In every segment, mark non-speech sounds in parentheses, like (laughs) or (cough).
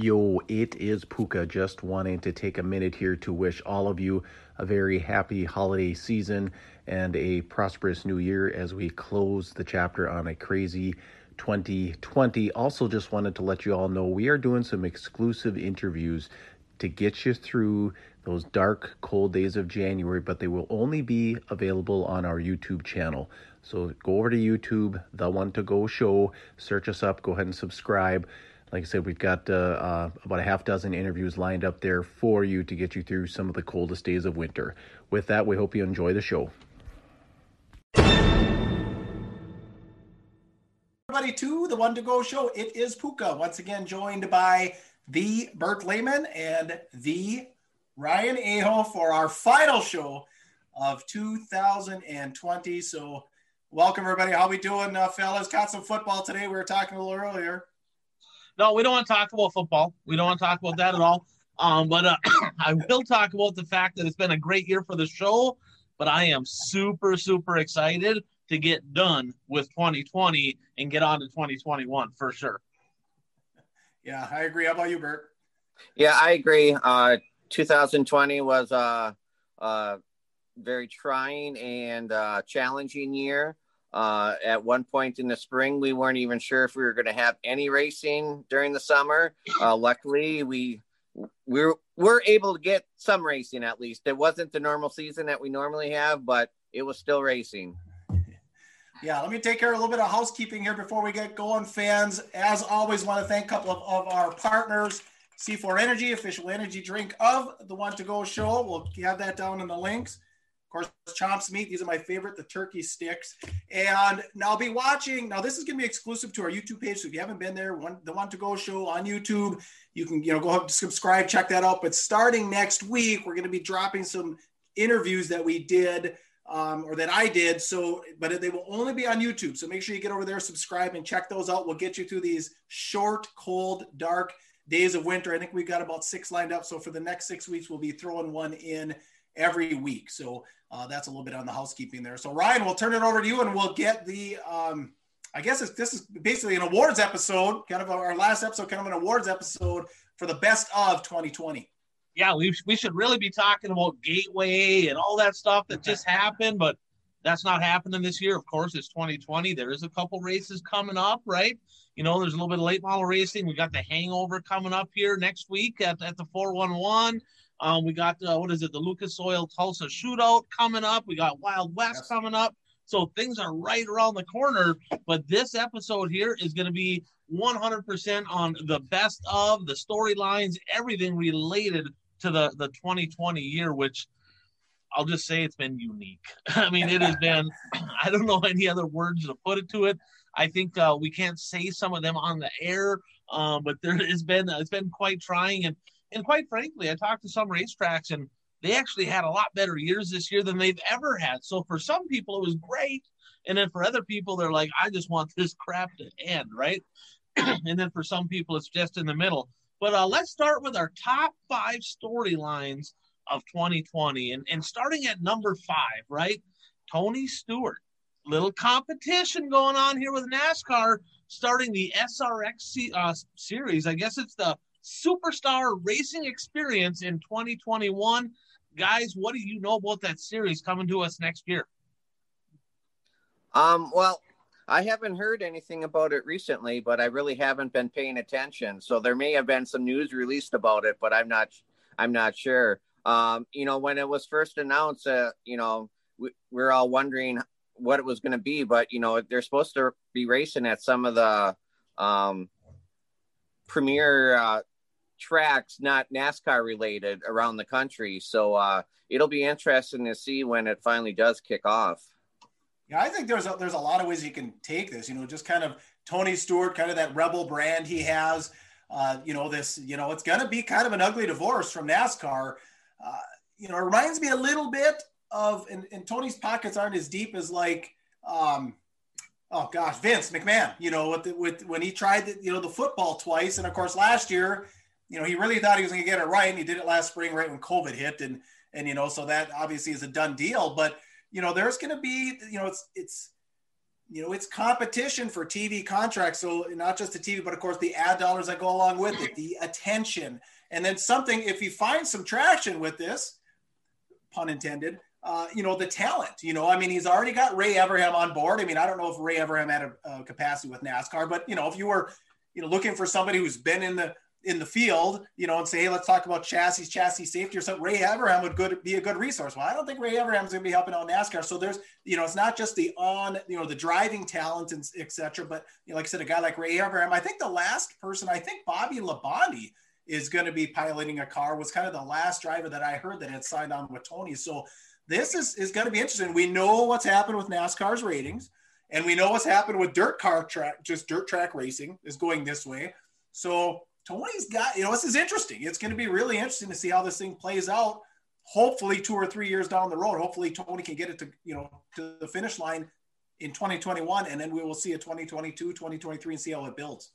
Yo, it is Puka. Just wanting to take a minute here to wish all of you a very happy holiday season and a prosperous new year as we close the chapter on a crazy 2020. Also, just wanted to let you all know we are doing some exclusive interviews to get you through those dark, cold days of January, but they will only be available on our YouTube channel. So go over to YouTube, The One to Go Show, search us up, go ahead and subscribe. Like I said, we've got uh, uh, about a half dozen interviews lined up there for you to get you through some of the coldest days of winter. With that, we hope you enjoy the show. Everybody, to the One to Go show. It is Puka once again joined by the Bert Lehman and the Ryan Aho for our final show of 2020. So, welcome everybody. How we doing, uh, fellas? Got some football today. We were talking a little earlier. No, we don't want to talk about football. We don't want to talk about that at all. Um, but uh, (coughs) I will talk about the fact that it's been a great year for the show. But I am super, super excited to get done with 2020 and get on to 2021 for sure. Yeah, I agree. How about you, Bert? Yeah, I agree. Uh, 2020 was a, a very trying and uh, challenging year. Uh, at one point in the spring, we weren't even sure if we were going to have any racing during the summer. Uh, luckily, we we were, were able to get some racing at least. It wasn't the normal season that we normally have, but it was still racing. (laughs) Yeah, let me take care of a little bit of housekeeping here before we get going, fans. As always, want to thank a couple of, of our partners. C4 Energy, official energy drink of the One to Go show. We'll have that down in the links. Of course, Chomps Meat. These are my favorite, the turkey sticks. And now I'll be watching. Now this is going to be exclusive to our YouTube page. So if you haven't been there, one, the One to Go show on YouTube, you can you know go subscribe, check that out. But starting next week, we're going to be dropping some interviews that we did um, or that I did. So, but they will only be on YouTube. So make sure you get over there, subscribe, and check those out. We'll get you through these short, cold, dark days of winter. I think we've got about six lined up. So for the next six weeks, we'll be throwing one in every week. So uh, that's a little bit on the housekeeping there. So Ryan, we'll turn it over to you, and we'll get the. Um, I guess this is basically an awards episode, kind of our last episode, kind of an awards episode for the best of 2020. Yeah, we we should really be talking about Gateway and all that stuff that just (laughs) happened, but that's not happening this year. Of course, it's 2020. There is a couple races coming up, right? You know, there's a little bit of late model racing. We got the Hangover coming up here next week at, at the 411. Um, we got uh, what is it, the Lucas Oil Tulsa Shootout coming up. We got Wild West yes. coming up. So things are right around the corner. But this episode here is going to be 100% on the best of the storylines, everything related to the the 2020 year, which I'll just say it's been unique. (laughs) I mean, it has (laughs) been. (clears throat) I don't know any other words to put it to it. I think uh, we can't say some of them on the air, um, but there has been it's been quite trying and and quite frankly, I talked to some racetracks and they actually had a lot better years this year than they've ever had. So for some people, it was great. And then for other people, they're like, I just want this crap to end, right? (clears throat) and then for some people, it's just in the middle. But uh, let's start with our top five storylines of 2020. And, and starting at number five, right? Tony Stewart. Little competition going on here with NASCAR starting the SRX uh, series. I guess it's the superstar racing experience in 2021. Guys, what do you know about that series coming to us next year? Um, well, I haven't heard anything about it recently, but I really haven't been paying attention. So there may have been some news released about it, but I'm not I'm not sure. Um, you know, when it was first announced, uh, you know, we, we're all wondering what it was going to be, but you know, they're supposed to be racing at some of the um, premier uh, tracks not NASCAR related around the country. So uh, it'll be interesting to see when it finally does kick off. Yeah, I think there's a, there's a lot of ways you can take this. You know, just kind of Tony Stewart, kind of that rebel brand he has. Uh, you know, this. You know, it's going to be kind of an ugly divorce from NASCAR. Uh, you know, it reminds me a little bit of, and, and Tony's pockets aren't as deep as like, um, oh gosh, Vince McMahon. You know, with, the, with when he tried, the, you know, the football twice, and of course last year you know, he really thought he was going to get it right, and he did it last spring, right when COVID hit, and and you know, so that obviously is a done deal. But you know, there's going to be, you know, it's it's you know, it's competition for TV contracts. So not just the TV, but of course the ad dollars that go along with it, the attention, and then something. If you find some traction with this, pun intended, uh, you know, the talent. You know, I mean, he's already got Ray Evernham on board. I mean, I don't know if Ray Evernham had a, a capacity with NASCAR, but you know, if you were, you know, looking for somebody who's been in the in the field, you know, and say, hey, let's talk about chassis, chassis safety or something. Ray Evernham would good be a good resource. Well, I don't think Ray Evernham's going to be helping out NASCAR. So there's, you know, it's not just the on, you know, the driving talent and etc. But you know, like I said, a guy like Ray Evernham. I think the last person, I think Bobby Labonte is going to be piloting a car. Was kind of the last driver that I heard that had signed on with Tony. So this is is going to be interesting. We know what's happened with NASCAR's ratings, and we know what's happened with dirt car track, just dirt track racing is going this way. So Tony's got, you know, this is interesting. It's going to be really interesting to see how this thing plays out. Hopefully, two or three years down the road, hopefully Tony can get it to, you know, to the finish line in 2021, and then we will see a 2022, 2023, and see how it builds.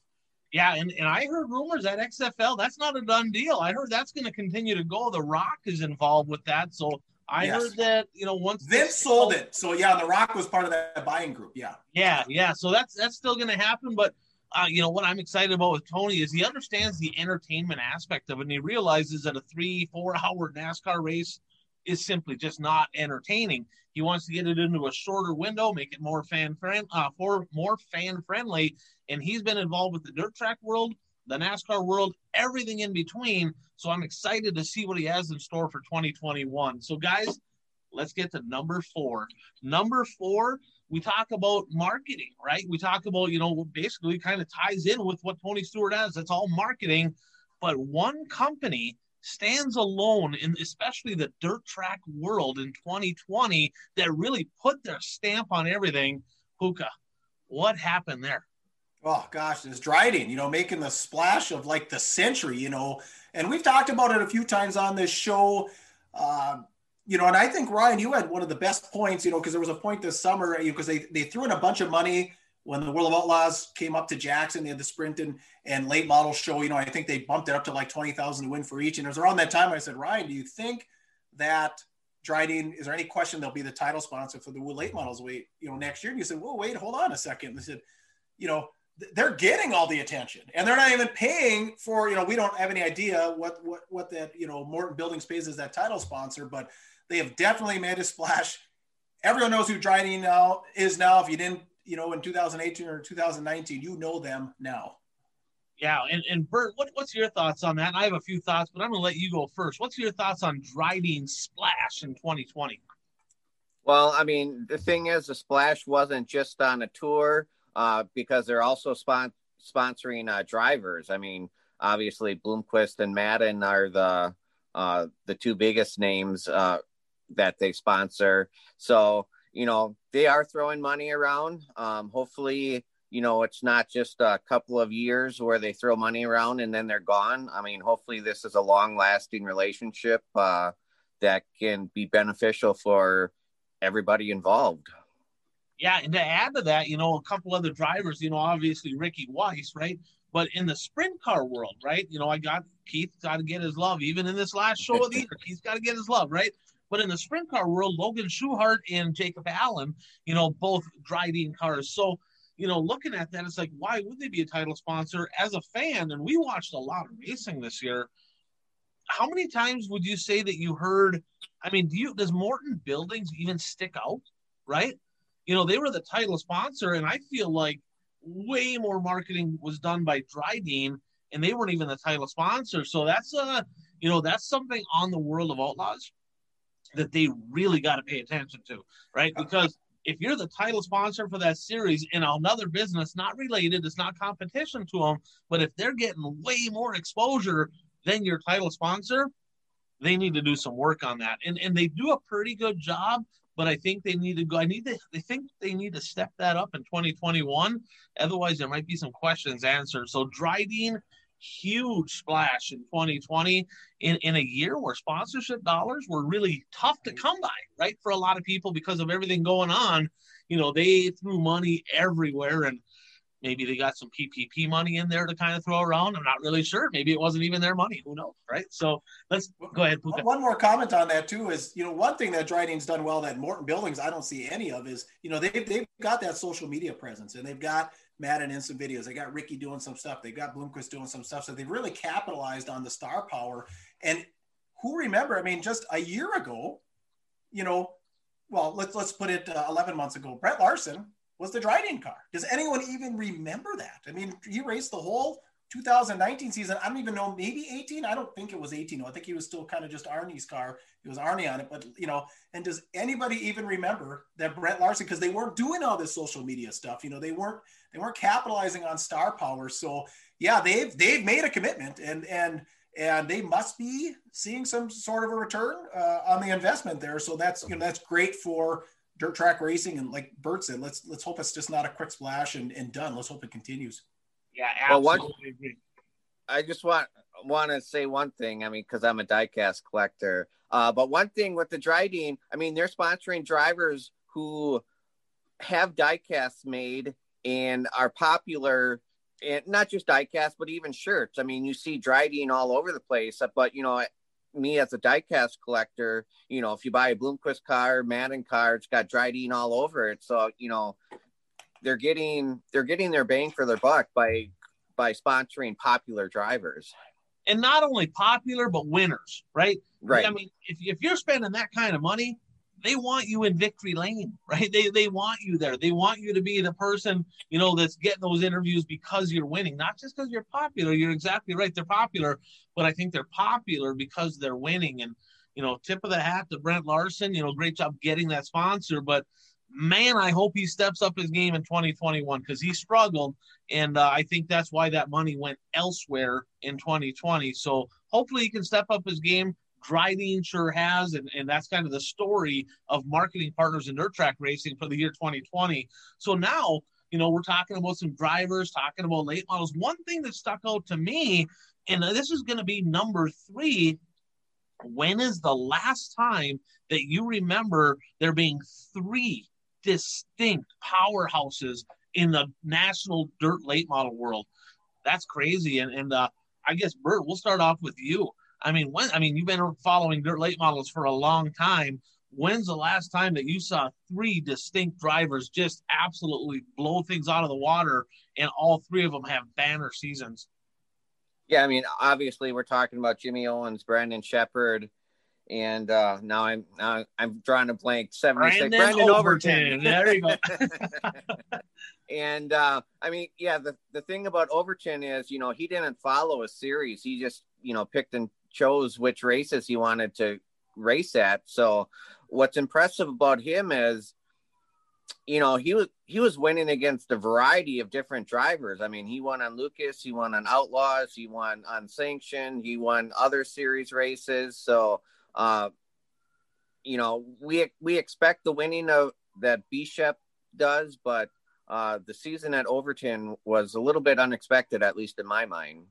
Yeah, and, and I heard rumors that XFL, that's not a done deal. I heard that's going to continue to go. The Rock is involved with that. So I yes. heard that, you know, once Vince sold it. So yeah, The Rock was part of that buying group. Yeah. Yeah, yeah. So that's that's still going to happen. But uh, you know what I'm excited about with Tony is he understands the entertainment aspect of it, and he realizes that a three, four (laughs) hour NASCAR race is simply just not entertaining. He wants to get it into a shorter window, make it more fan friend, uh, for more fan friendly. And he's been involved with the dirt track world, the NASCAR world, everything in between. So I'm excited to see what he has in store for 2021. So guys, let's get to number four. Number four we talk about marketing, right? We talk about, you know, basically kind of ties in with what Tony Stewart has. That's all marketing. But one company stands alone in especially the dirt track world in 2020 that really put their stamp on everything. Puka, what happened there? Oh gosh, it's Dryden, you know, making the splash of like the century, you know, and we've talked about it a few times on this show. Uh, you know, and I think Ryan, you had one of the best points, you know, because there was a point this summer, because they they threw in a bunch of money when the World of Outlaws came up to Jackson. They had the sprint and, and late model show. You know, I think they bumped it up to like twenty thousand to win for each. And it was around that time I said, Ryan, do you think that Dryden, is there any question they'll be the title sponsor for the late models wait, you know, next year? And you said, well, wait, hold on a second. They said, you know, they're getting all the attention and they're not even paying for, you know, we don't have any idea what, what, what that, you know, Morton Building Space is that title sponsor, but they have definitely made a splash. Everyone knows who Dryden now is now. If you didn't, you know, in 2018 or 2019, you know them now. Yeah, and, and Bert, what, what's your thoughts on that? And I have a few thoughts, but I'm going to let you go first. What's your thoughts on Dryden's splash in 2020? Well, I mean, the thing is, the splash wasn't just on a tour uh, because they're also spon- sponsoring uh, drivers. I mean, obviously, Bloomquist and Madden are the uh, the two biggest names uh, that they sponsor. So, you know, they are throwing money around. Um, hopefully, you know, it's not just a couple of years where they throw money around and then they're gone. I mean, hopefully, this is a long lasting relationship uh, that can be beneficial for everybody involved. Yeah, and to add to that, you know, a couple other drivers, you know, obviously Ricky Weiss, right? But in the sprint car world, right? You know, I got Keith got to get his love, even in this last show of the (laughs) year. Keith's got to get his love, right? But in the sprint car world, Logan Schuchart and Jacob Allen, you know, both driving cars. So, you know, looking at that, it's like, why would they be a title sponsor? As a fan, and we watched a lot of racing this year. How many times would you say that you heard? I mean, do you does Morton Buildings even stick out? Right? You know, they were the title sponsor, and I feel like way more marketing was done by Dryden and they weren't even the title sponsor. So that's a, you know that's something on the World of Outlaws that they really got to pay attention to, right? Because if you're the title sponsor for that series in another business not related, it's not competition to them, but if they're getting way more exposure than your title sponsor, they need to do some work on that. And and they do a pretty good job, but I think they need to go. I need to. They think they need to step that up in 2021. Otherwise, there might be some questions answered. So Dryden huge splash in 2020 in, in a year where sponsorship dollars were really tough to come by, right? For a lot of people because of everything going on. You know, they threw money everywhere. And Maybe they got some PPP money in there to kind of throw around. I'm not really sure. Maybe it wasn't even their money. Who knows, right? So let's go ahead. Puka. One more comment on that too is, you know, one thing that Dryden's done well that Morton Buildings I don't see any of is, you know, they've they've got that social media presence and they've got Madden in some videos. They got Ricky doing some stuff. They got Bloomquist doing some stuff. So they've really capitalized on the star power. And who remember? I mean, just a year ago, you know, well, let's let's put it uh, 11 months ago. Brent Larson was the Dryden car. Does anyone even remember that? I mean, he raced the whole 2019 season. I don't even know, maybe 18. I don't think it was 18. I think he was still kind of just Arnie's car. It was Arnie on it, but you know. And does anybody even remember that Brent Larson? Because they weren't doing all this social media stuff. You know, they weren't they weren't capitalizing on star power. So yeah, they've they've made a commitment, and and and they must be seeing some sort of a return uh, on the investment there. So that's you know that's great for dirt track racing. And like Bert said, let's let's hope it's just not a quick splash and, and done. Let's hope it continues. Yeah, absolutely. Well, one, I just want want to say one thing. I mean, because I'm a diecast collector. Uh, but one thing with the Dryden, I mean, they're sponsoring drivers who have diecasts made and are popular and not just diecast, but even shirts. I mean, you see Dryden all over the place. But you know, me as a diecast collector, you know, if you buy a Bloomquist car, Madden car, it's got Dryden all over it. So you know, they're getting they're getting their bang for their buck by by sponsoring popular drivers. And not only popular, but winners, right? Right. I mean, if, if you're spending that kind of money, they want you in victory lane, (laughs) right? They they want you there. They want you to be the person, you know, that's getting those interviews because you're winning, not just because you're popular. You're exactly right. They're popular, but I think they're popular because they're winning. And you know, tip of the hat to Brent Larson. You know, great job getting that sponsor, but man, I hope he steps up his game in 2021 because he struggled, and uh, I think that's why that money went elsewhere in 2020. So hopefully he can step up his game. Dryden sure has, and, and that's kind of the story of marketing partners in dirt track racing for the year 2020. So now, you know, we're talking about some drivers, talking about late models. One thing that stuck out to me, and this is going to be number three. When is the last time that you remember there being three distinct powerhouses in the national dirt late model world? That's crazy. And, and uh, I guess, Bert, we'll start off with you. I mean, when I mean, you've been following dirt late models for a long time. When's the last time that you saw three distinct drivers just absolutely blow things out of the water, and all three of them have banner seasons? Yeah, I mean, obviously, we're talking about Jimmy Owens, Brandon Sheppard, and uh, now I'm now I'm drawing a blank. Seventy six. Brandon, Brandon Overton. Overton. There you go. (laughs) (laughs) and uh, I mean, yeah, the the thing about Overton is, you know, he didn't follow a series. He just, you know, picked and chose which races he wanted to race at. So what's impressive about him is you know he was he was winning against a variety of different drivers. I mean he won on lucas he won on outlaws he won on sanction he won other series races. So uh you know we we expect the winning of that bishop does but uh the season at overton was a little bit unexpected at least in my mind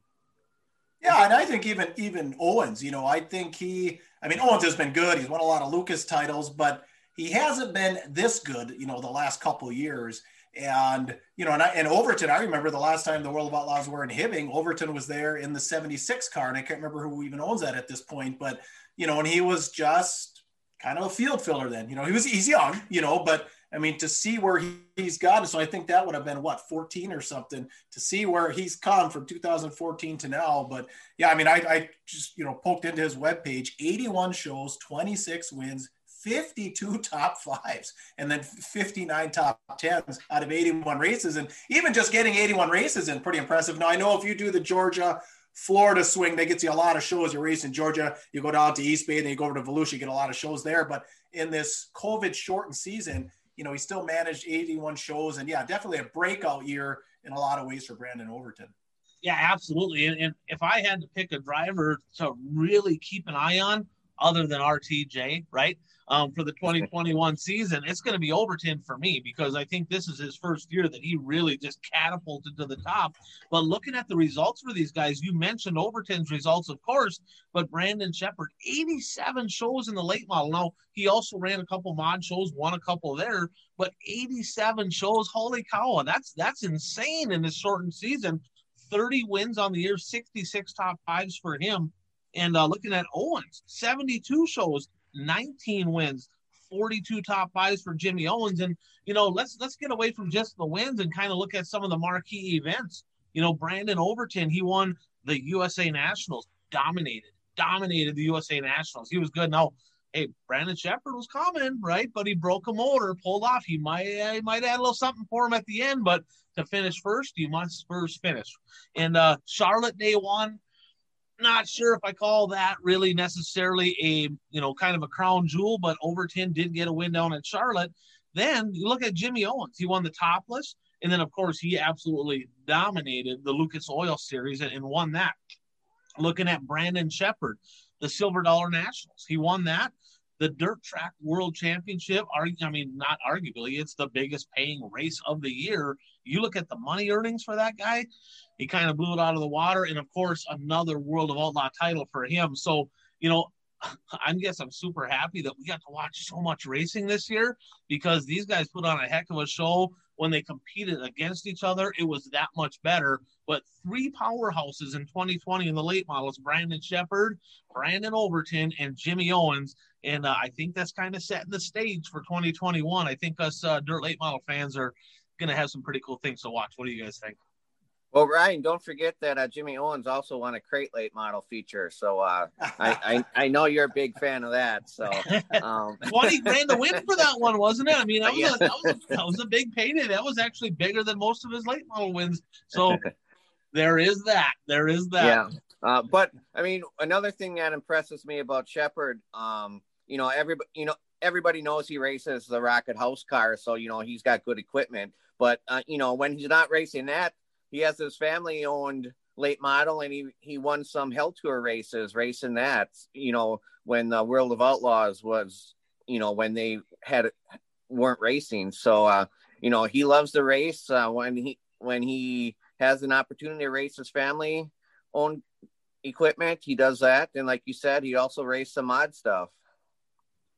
yeah, and I think even even Owens, you know, I think he, I mean, Owens has been good. He's won a lot of Lucas titles, but he hasn't been this good, you know, the last couple years. And you know, and, I, and Overton, I remember the last time the World of Outlaws were in Hibbing, Overton was there in the '76 car, and I can't remember who even owns that at this point. But you know, and he was just kind of a field filler then. You know, he was he's young, you know, but I mean, to see where he, gotten, so I think that would have been what 14 or something to see where he's come from 2014 to now. But yeah, I mean, I, I just you know poked into his webpage, 81 shows, 26 wins, 52 (laughs) top fives, and then 59 top tens out of 81 races. And even just getting 81 races in pretty impressive. Now I know if you do the Georgia Florida swing, that gets you a lot of shows. You race in Georgia, you go down to East Bay, then you go over to Volusia, you get a lot of shows there. But in this COVID shortened season, you know, he still managed 81 shows and yeah, definitely a breakout year in a lot of ways for Brandon Overton. Yeah, absolutely. And, and if I had to pick a driver to really keep an eye on, other than RTJ, right? Um, for the 2021 season, it's going to be Overton for me because I think this is his first year that he really just catapulted to the top. But looking at the results for these guys, you mentioned Overton's results, of course, but Brandon Sheppard, 87 shows in the late model. Now, he also ran a couple mod shows, won a couple there, but 87 shows. Holy cow, that's that's insane in this shortened season. 30 wins on the year, 66 top fives for him. And uh, looking at Owens, 72 shows, 19 wins, 42 top fives for Jimmy Owens. And you know, let's let's get away from just the wins and kind of look at some of the marquee events. You know, Brandon Overton, he won the USA Nationals, dominated, dominated the USA Nationals. He was good. Now, hey, Brandon Sheppard was coming, right? But he broke a motor, pulled off. He might he might add a little something for him at the end, but to finish first, you must first finish. And uh Charlotte day one, not sure if I call that really necessarily a you know kind of a crown jewel, but Overton did get a win down at Charlotte. Then you look at Jimmy Owens; he won the topless, and then of course he absolutely dominated the Lucas Oil Series and, and won that. Looking at Brandon Sheppard, the Silver Dollar Nationals, he won that. The Dirt Track World Championship, I mean, not arguably, it's the biggest paying race of the year. You look at the money earnings for that guy, he kind of blew it out of the water. And of course, another World of Outlaw title for him. So, you know, (laughs) I guess I'm super happy that we got to watch so much racing this year because these guys put on a heck of a show when they competed against each other. It was that much better. But three powerhouses in 2020 in the late models Brandon Sheppard, Brandon Overton, and Jimmy Owens. And uh, I think that's kind of setting the stage for 2021. I think us uh, dirt late model fans are going to have some pretty cool things to watch. What do you guys think? Well, Ryan, don't forget that uh, Jimmy Owens also won a crate late model feature. So uh, I, I, I know you're a big fan of that. So um... he ran the win for that one, wasn't it? I mean, that was, yeah. a, that, was a, that was a big payday. That was actually bigger than most of his late model wins. So (laughs) there is that. There is that. Yeah. Uh, but I mean, another thing that impresses me about Sheppard, um, you know, everybody, you know, everybody knows he races the Rocket House car, so you know he's got good equipment. But uh, you know, when he's not racing that, he has his family owned late model and he he won some hell tour races racing that you know when the world of outlaws was you know when they had weren't racing. So uh you know he loves the race uh, when he when he has an opportunity to race his family owned equipment he does that. And like you said he also raced some odd stuff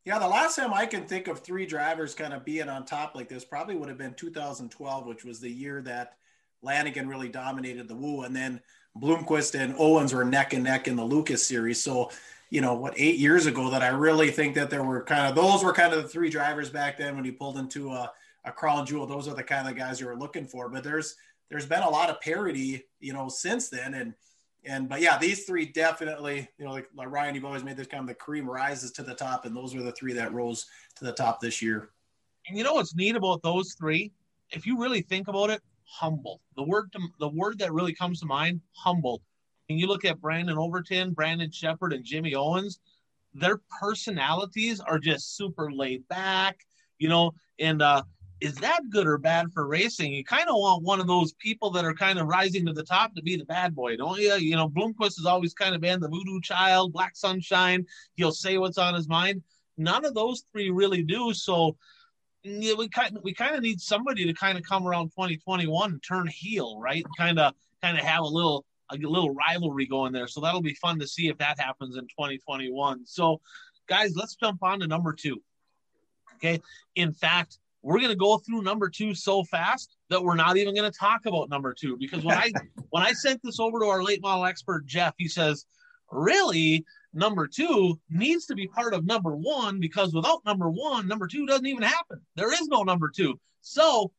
yeah the last time i can think of three drivers kind of being on top like this probably would have been 2012 which was the year that Lanigan really dominated the Woo, and then Bloomquist and Owens were neck and neck in the Lucas series. So, you know, what eight years ago that I really think that there were kind of those were kind of the three drivers back then when you pulled into a, a crown jewel. Those are the kind of guys you were looking for. But there's there's been a lot of parity, you know, since then. And and but yeah, these three definitely, you know, like, like Ryan, you've always made this kind of the cream rises to the top, and those were the three that rose to the top this year. And you know what's neat about those three? If you really think about it, humble. The word to, the word that really comes to mind, humble. And you look at Brandon Overton, Brandon Sheppard, and Jimmy Owens, their personalities are just super laid back, you know. And uh, is that good or bad for racing? You kind of want one of those people that are kind of rising to the top to be the bad boy, don't you? You know, Bloomquist has always kind of been the voodoo child, black sunshine. He'll say what's on his mind. None of those three really do. So yeah, we kind we kind of need somebody to kind of come around 2021 and turn heel, right? Kind of kind of have a little a little rivalry going there. So that'll be fun to see if that happens in 2021. So, guys, let's jump on to number two. Okay. In fact, we're going to go through number two so fast that we're not even going to talk about number two because when I (laughs) when I sent this over to our late model expert Jeff, he says, "Really? number two needs to be part of number one because without number one, number two doesn't even happen. There is no number two. So,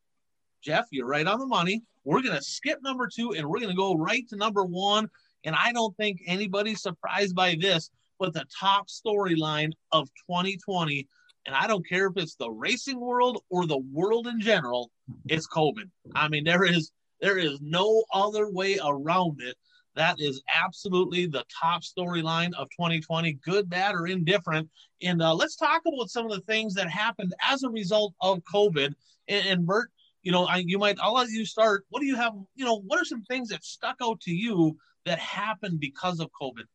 Jeff, you're right on the money. We're going to skip number two and we're going to go right to number one. And I don't think anybody's surprised by this, but the top storyline of 2020, and I don't care if it's the racing world or the world in general, it's COVID. I mean, there is there is no other way around it that is absolutely the top storyline of 2020, good, bad, or indifferent. And uh, let's talk about some of the things that happened as a result of COVID. And, and Bert, you know, I, you might, I'll let you start. What do you have, you know, what are some things that stuck out to you that happened because of COVID?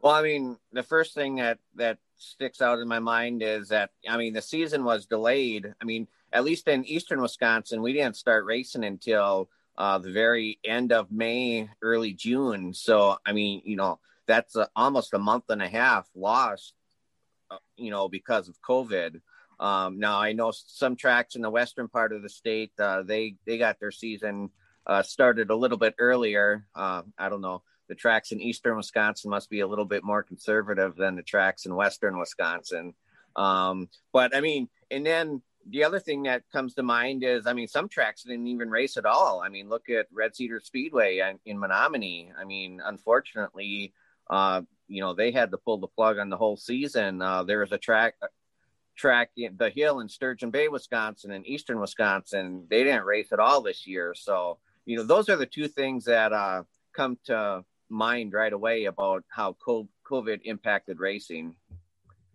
Well, I mean, the first thing that that sticks out in my mind is that I mean the season was delayed. I mean, at least in eastern Wisconsin, we didn't start racing until uh, the very end of May, early June. So I mean, you know, that's a, almost a month and a half lost, uh, you know, because of COVID. Um, now I know some tracks in the western part of the state, uh, they they got their season uh, started a little bit earlier. Uh, I don't know. The tracks in eastern Wisconsin must be a little bit more conservative than the tracks in western Wisconsin. Um, but I mean, and then the other thing that comes to mind is, I mean, some tracks didn't even race at all. I mean, look at Red Cedar Speedway in Menomonie. I mean, unfortunately, uh, you know, they had to pull the plug on the whole season. Uh, there was a track, track the hill in Sturgeon Bay, Wisconsin, and Eastern Wisconsin. They didn't race at all this year. So, you know, those are the two things that uh, come to mind right away about how COVID impacted racing.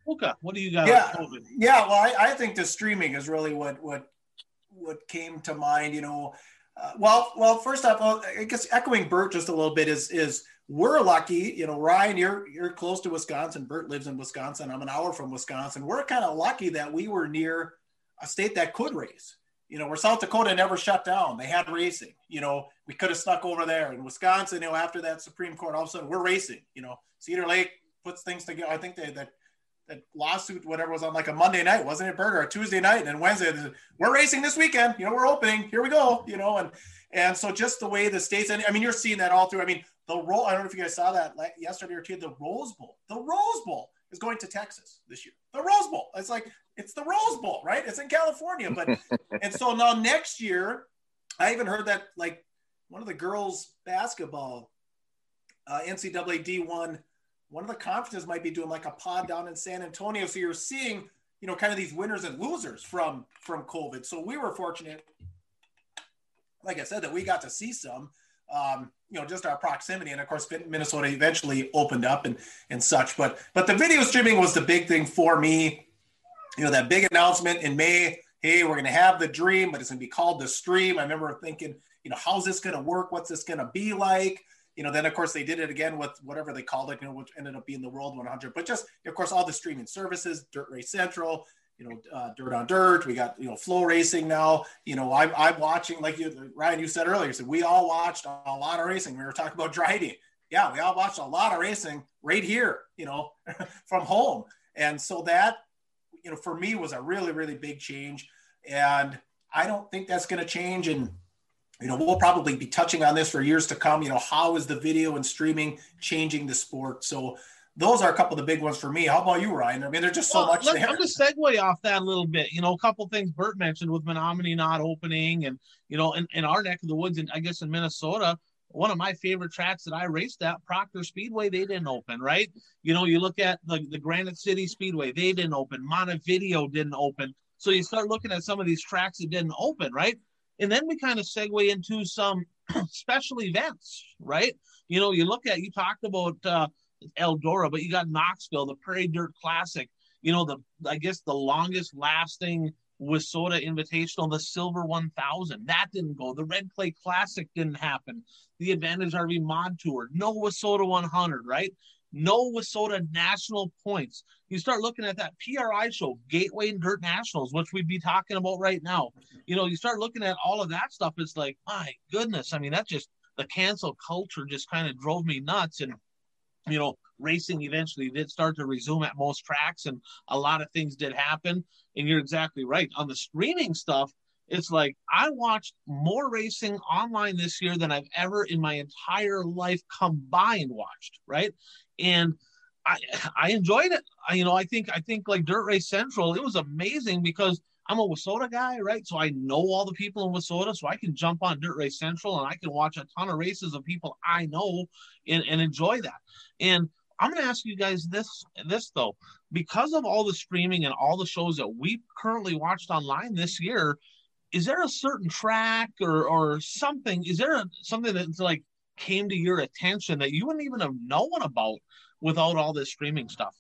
Okay, what do you got? Yeah, yeah. Well, I, I, think the streaming is really what what what came to mind. You know, uh, well, well. First off, I guess echoing Bert just a little bit is is we're lucky. You know, Ryan, you're you're close to Wisconsin. Bert lives in Wisconsin. I'm an hour from Wisconsin. We're kind of lucky that we were near a state that could race. You know, where South Dakota never shut down. They had racing. You know, we could have stuck over there. In Wisconsin, you know, after that Supreme Court, all of a sudden we're racing. You know, Cedar Lake puts things together. I think they that that lawsuit, whatever was on like a Monday night, wasn't it, a Tuesday night, and then Wednesday, we're racing this weekend. You know, we're opening. Here we go. You know, and and so just the way the states, and I mean, you're seeing that all through. I mean, the role. I don't know if you guys saw that like yesterday or two. The Rose Bowl. The Rose Bowl is going to Texas this year. The Rose Bowl. It's like it's the Rose Bowl, right? It's in California, but (laughs) and so now next year, I even heard that like one of the girls basketball uh, NCAA D1 one of the conferences might be doing like a pod down in San Antonio. So you're seeing, you know, kind of these winners and losers from from COVID. So we were fortunate, like I said, that we got to see some. Um, you know, just our proximity, and of course, Minnesota eventually opened up and and such. But but the video streaming was the big thing for me. You know, that big announcement in May. Hey, we're going to have the dream, but it's going to be called the stream. I remember thinking, you know, how's this going to work? What's this going to be like? you know, then of course they did it again with whatever they called it, you know, which ended up being the World 100. But just of course all the streaming services, Dirt Race Central, you know, uh, Dirt on Dirt. We got you know FloRacing now. You know, I'm I'm watching like you, Ryan. You said earlier, You said we all watched a lot of racing. We were talking about driving. Yeah, we all watched a lot of racing right here. You know, (laughs) from home, and so that you know for me was a really really big change, and I don't think that's going to change And, you know, we'll probably be touching on this for years to come. You know, how is the video and streaming changing the sport? So those are a couple of the big ones for me. How about you, Ryan? I mean, there's just so well, much there. I'm going to segue off that a little bit. You know, a couple things Bert mentioned with Menomonie not opening, and you know, in, in our neck of the woods, and I guess in Minnesota, one of my favorite tracks that I raced at, Proctor Speedway, they didn't open, right? You know, you look at the, the Granite City Speedway, they didn't open. Montevideo didn't open. So you start looking at some of these tracks that didn't open, right? And then we kind of segue into some (clears throat) special events, right? You know, you look at, you talked about uh, Eldora, but you got Knoxville, the Prairie Dirt Classic, you know, the, I guess the longest lasting WISSOTA Invitational, the Silver 1000. That didn't go. The Red Clay Classic didn't happen. The Advantage RV Mod Tour, no WISSOTA 100, right? no WISSOTA national points. You start looking at that PRI show, Gateway and Dirt Nationals, which we'd be talking about right now. You know, you start looking at all of that stuff. It's like, my goodness. I mean, that just the cancel culture just kind of drove me nuts. And, you know, racing eventually did start to resume at most tracks, and a lot of things did happen. And you're exactly right. On the streaming stuff, it's like I watched more racing online this year than I've ever in my entire life combined watched, right? and I I enjoyed it. I, you know, I think I think like Dirt Race Central, it was amazing because I'm a WISSOTA guy, right? So I know all the people in WISSOTA, so I can jump on Dirt Race Central and I can watch a ton of races of people I know and, and enjoy that. And I'm going to ask you guys this this though, because of all the streaming and all the shows that we currently watched online this year, is there a certain track or or something? Is there a, something that's like came to your attention that you wouldn't even have known about without all this streaming stuff?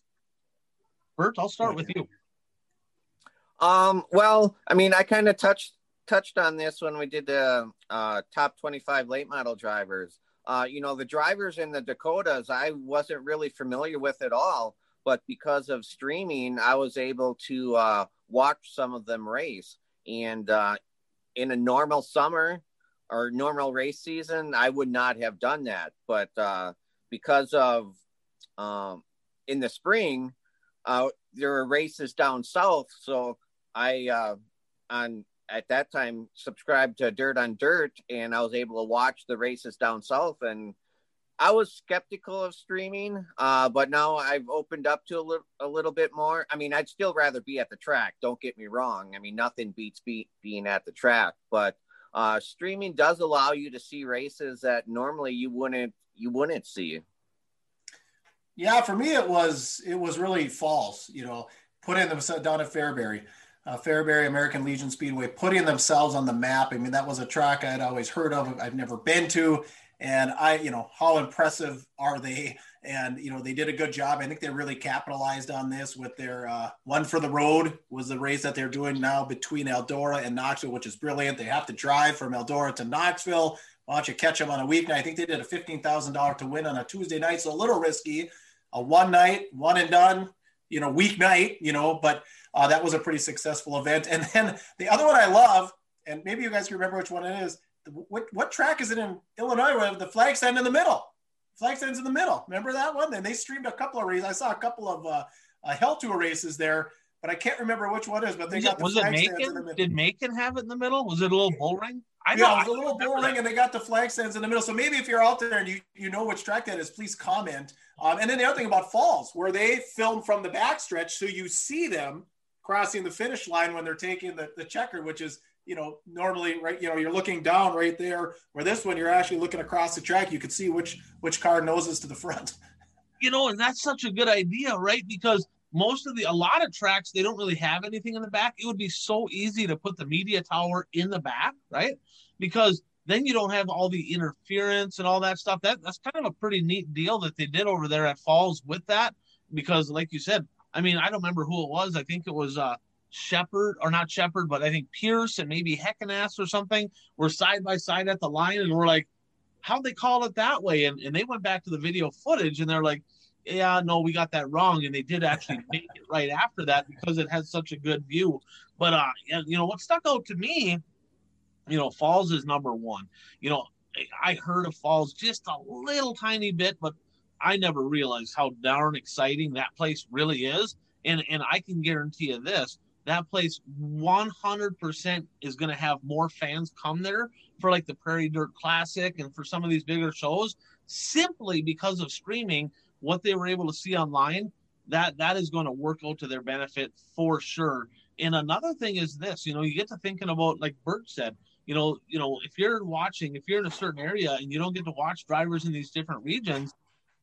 Bert, I'll start with you. Um, well, I mean, I kind of touched touched on this when we did the uh, top 25 late model drivers. uh, you know, the drivers in the Dakotas, I wasn't really familiar with at all. But because of streaming, I was able to uh, watch some of them race. And uh, in a normal summer or normal race season, I would not have done that. But uh, because of um, in the spring, uh, there were races down south. So I, uh, on at that time subscribed to Dirt on Dirt, and I was able to watch the races down south. And I was skeptical of streaming, uh, but now I've opened up to a little a little bit more. I mean, I'd still rather be at the track. Don't get me wrong. I mean, nothing beats be, being at the track, but uh, streaming does allow you to see races that normally you wouldn't you wouldn't see. Yeah, for me it was it was really Falls. You know, putting them down at Fairbury uh, Fairbury American Legion Speedway putting themselves on the map. I mean, that was a track I had always heard of, I've never been to. And I, you know, how impressive are they? And, you know, they did a good job. I think they really capitalized on this with their uh, one for the road was the race that they're doing now between Eldora and Knoxville, which is brilliant. They have to drive from Eldora to Knoxville. Why don't you catch them on a weeknight? I think they did a $15,000 to win on a Tuesday night. So a little risky. A one night, one and done, you know, weeknight, you know, but uh, that was a pretty successful event. And then the other one I love, and maybe you guys can remember which one it is. What, what track is it in Illinois where the flag stand in the middle? Flag stands in the middle. Remember that one? And they streamed a couple of races. I saw a couple of uh, uh, Hell Tour races there, but I can't remember which one is. But they was got it, the was flag it stands in the Macon? middle. Did Macon have it in the middle? Was it a little bull ring? I yeah, know. it was I a little bull ring, and they got the flag stands in the middle. So maybe if you're out there and you you know which track that is, please comment. Um, and then the other thing about falls, where they film from the backstretch, so you see them crossing the finish line when they're taking the, the checker, which is you know normally right you know you're looking down right there where this one you're actually looking across the track you can see which which car noses to the front (laughs) you know, and that's such a good idea, right? Because most of the a lot of tracks they don't really have anything in the back. It would be so easy to put the media tower in the back, right? Because then you don't have all the interference and all that stuff. That that's kind of a pretty neat deal that they did over there at Falls with that. Because like you said, I mean, I don't remember who it was. I think it was uh Sheppard or not Sheppard, but I think Pierce and maybe Heckenast or something were side by side at the line and we're like, how'd they call it that way? And and they went back to the video footage and they're like, yeah, no, we got that wrong. And they did actually (laughs) make it right after that because it has such a good view. But uh, you know what stuck out to me, you know, Falls is number one. You know, I heard of Falls just a little tiny bit, but I never realized how darn exciting that place really is. And and I can guarantee you this: that place 100% is going to have more fans come there for like the Prairie Dirt Classic and for some of these bigger shows, simply because of streaming. What they were able to see online, that that is going to work out to their benefit for sure. And another thing is this: you know, you get to thinking about like Bert said. You know, you know, if you're watching, if you're in a certain area and you don't get to watch drivers in these different regions,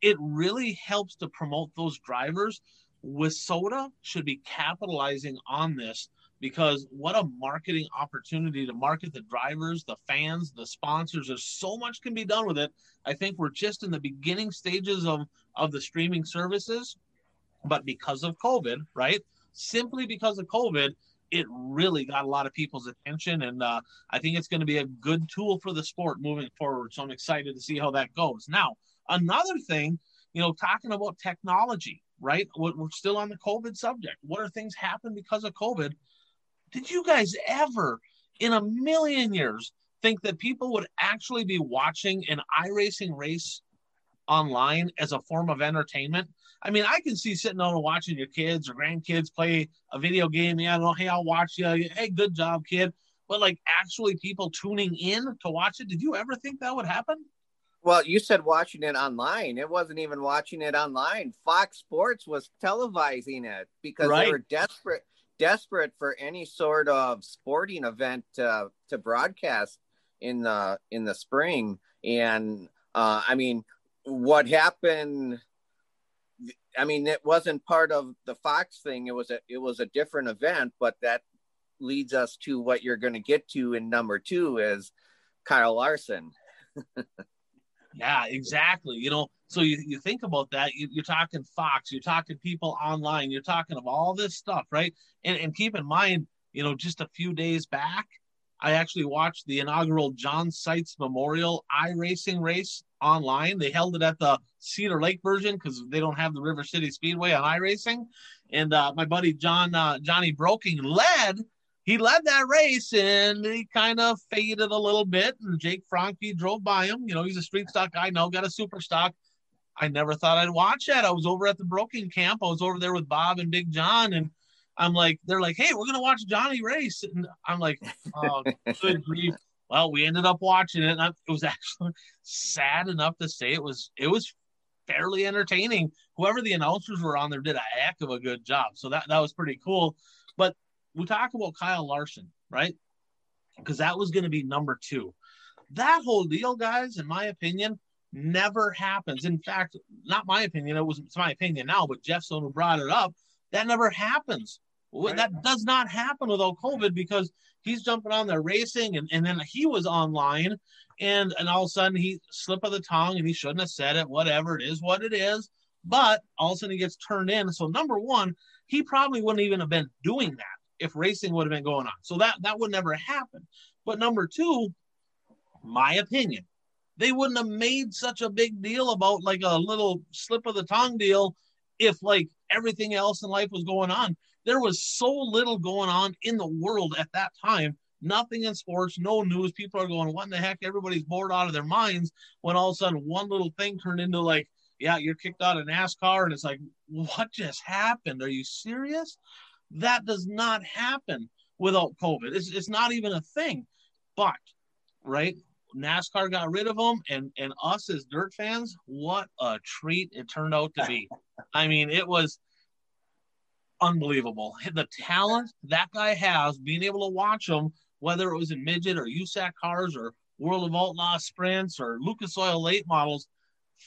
it really helps to promote those drivers. WISSOTA should be capitalizing on this because what a marketing opportunity to market the drivers, the fans, the sponsors. There's so much can be done with it. I think we're just in the beginning stages of of the streaming services, but because of COVID, right? Simply because of COVID, it really got a lot of people's attention, and uh, I think it's going to be a good tool for the sport moving forward. So I'm excited to see how that goes. Now, another thing, you know, talking about technology, right? We're still on the COVID subject. What are things happen because of COVID? Did you guys ever, in a million years, think that people would actually be watching an iRacing race online as a form of entertainment? I mean, I can see sitting down and watching your kids or grandkids play a video game. Yeah, know. Hey, I'll watch you. Hey, good job, kid. But like actually people tuning in to watch it, did you ever think that would happen? Well, you said watching it online. It wasn't even watching it online. Fox Sports was televising it because Right. they were desperate desperate for any sort of sporting event to, to broadcast in the in the spring. And uh, I mean, what happened? I mean, it wasn't part of the Fox thing. It was a it was a different event, but that leads us to what you're going to get to in number two is Kyle Larson. (laughs) Yeah, exactly. You know, so you, you think about that, you, you're talking Fox, you're talking people online, you're talking of all this stuff, right? And, and keep in mind, you know, just a few days back, I actually watched the inaugural John Seitz Memorial iRacing race online. They held it at the Cedar Lake version because they don't have the River City Speedway on iRacing. And uh, my buddy John uh, Johnny Broking led. He led that race and he kind of faded a little bit. And Jake Franke drove by him. You know, he's a street stock guy now, got a super stock. I never thought I'd watch that. I was over at the Broking camp. I was over there with Bob and Big John, and I'm like, they're like, hey, we're gonna watch Johnny race, and I'm like, oh, (laughs) good grief. Well, we ended up watching it. And it was (laughs) actually sad enough to say it was it was fairly entertaining. Whoever the announcers were on there did a heck of a good job. So that that was pretty cool. But we talk about Kyle Larson, right? Because that was going to be number two. That whole deal, guys, in my opinion, never happens. In fact, not my opinion. It was it's my opinion now, but Jeff Stone who brought it up. That never happens. Right. That does not happen without COVID because he's jumping on there racing, and, and then he was online, and and all of a sudden he slip of the tongue, and he shouldn't have said it. Whatever it is, what it is. But all of a sudden he gets turned in. So number one, he probably wouldn't even have been doing that if racing would have been going on. So that that would never happen. But number two, my opinion, they wouldn't have made such a big deal about like a little slip of the tongue deal if like everything else in life was going on. There was so little going on in the world at that time. Nothing in sports, no news. People are going, what in the heck? Everybody's bored out of their minds when all of a sudden one little thing turned into like, yeah, you're kicked out of NASCAR. And it's like, what just happened? Are you serious? That does not happen without COVID. It's, it's not even a thing. But, right, NASCAR got rid of them, and and us as dirt fans, what a treat it turned out to be. (laughs) I mean, it was unbelievable. The talent that guy has, being able to watch him, whether it was in midget or USAC cars or World of Outlaw sprints or Lucas Oil late models,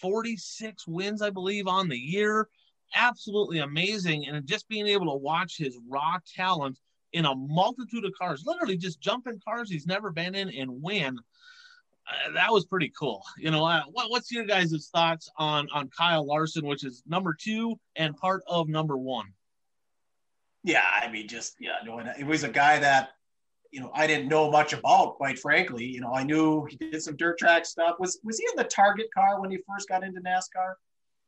46 wins, I believe, on the year. Absolutely amazing. And just being able to watch his raw talent in a multitude of cars, literally just jump in cars he's never been in and win uh, that was pretty cool. You know, uh, what, what's your guys' thoughts on on Kyle Larson, which is number two and part of number one? Yeah, I mean, just yeah, no, it was a guy that you know I didn't know much about, quite frankly. You know, I knew he did some dirt track stuff. Was was he in the Target car when he first got into NASCAR?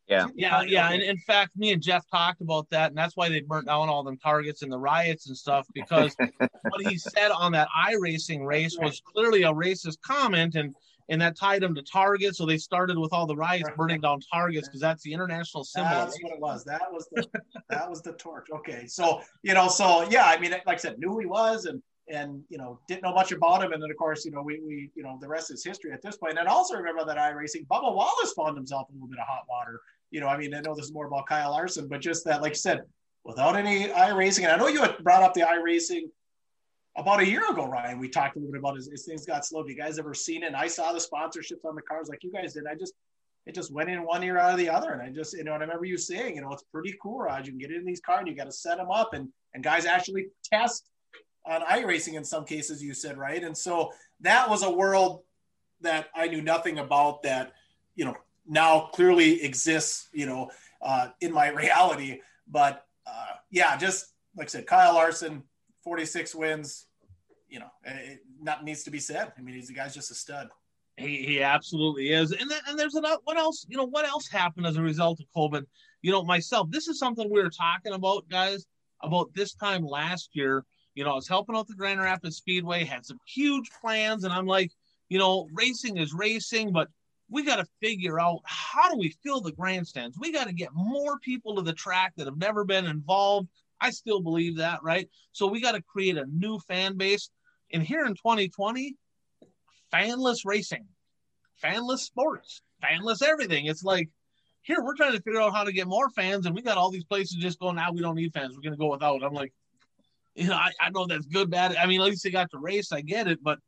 Yeah. Yeah. Yeah. And in fact, me and Jeff talked about that. And that's why they burnt down all them targets and the riots and stuff, because (laughs) what he said on that iRacing race was clearly a racist comment. And, and that tied him to Target. So they started with all the riots burning down Targets because that's the international symbol. That's what it was. That was the that was the torch. Okay, so you know, so yeah, I mean, like I said, knew he was, and and you know didn't know much about him and then of course you know we, we you know the rest is history at this point. point and also remember that iRacing Bubba Wallace found himself a little bit of hot water you know I mean I know this is more about Kyle Larson but just that like you said without any iRacing and I know you had brought up the iRacing about a year ago Ryan we talked a little bit about his, his things got slow. Have you guys ever seen it? And I saw the sponsorships on the cars like you guys did. I just it just went in one ear out of the other. And I just you know and I remember you saying you know it's pretty cool Raj. You can get in these cars and you got to set them up and and guys actually test on iRacing in some cases, you said, right? And so that was a world that I knew nothing about that, you know, now clearly exists, you know, uh, in my (laughs) reality. But uh, yeah, just like I said, Kyle Larson, 46 wins, you know, it, not needs to be said. I mean, he's the guy's just a stud. He, he absolutely is. And then, and there's another, what else, you know, what else happened as a result of COVID? You know, myself, this is something we were talking about, guys, about this time last year you know, I was helping out the Grand Rapids Speedway, had some huge plans, and I'm like, you know, racing is racing, but we got to figure out how do we fill the grandstands? We got to get more people to the track that have never been involved. I still believe that, right? So we got to create a new fan base. And here in 2020, fanless racing, fanless sports, fanless everything. It's like, here we're trying to figure out how to get more fans, and we got all these places just going, now we don't need fans. We're going to go without. I'm like, you know, I, I know that's good, bad. I mean, at least they got to race. I get it, but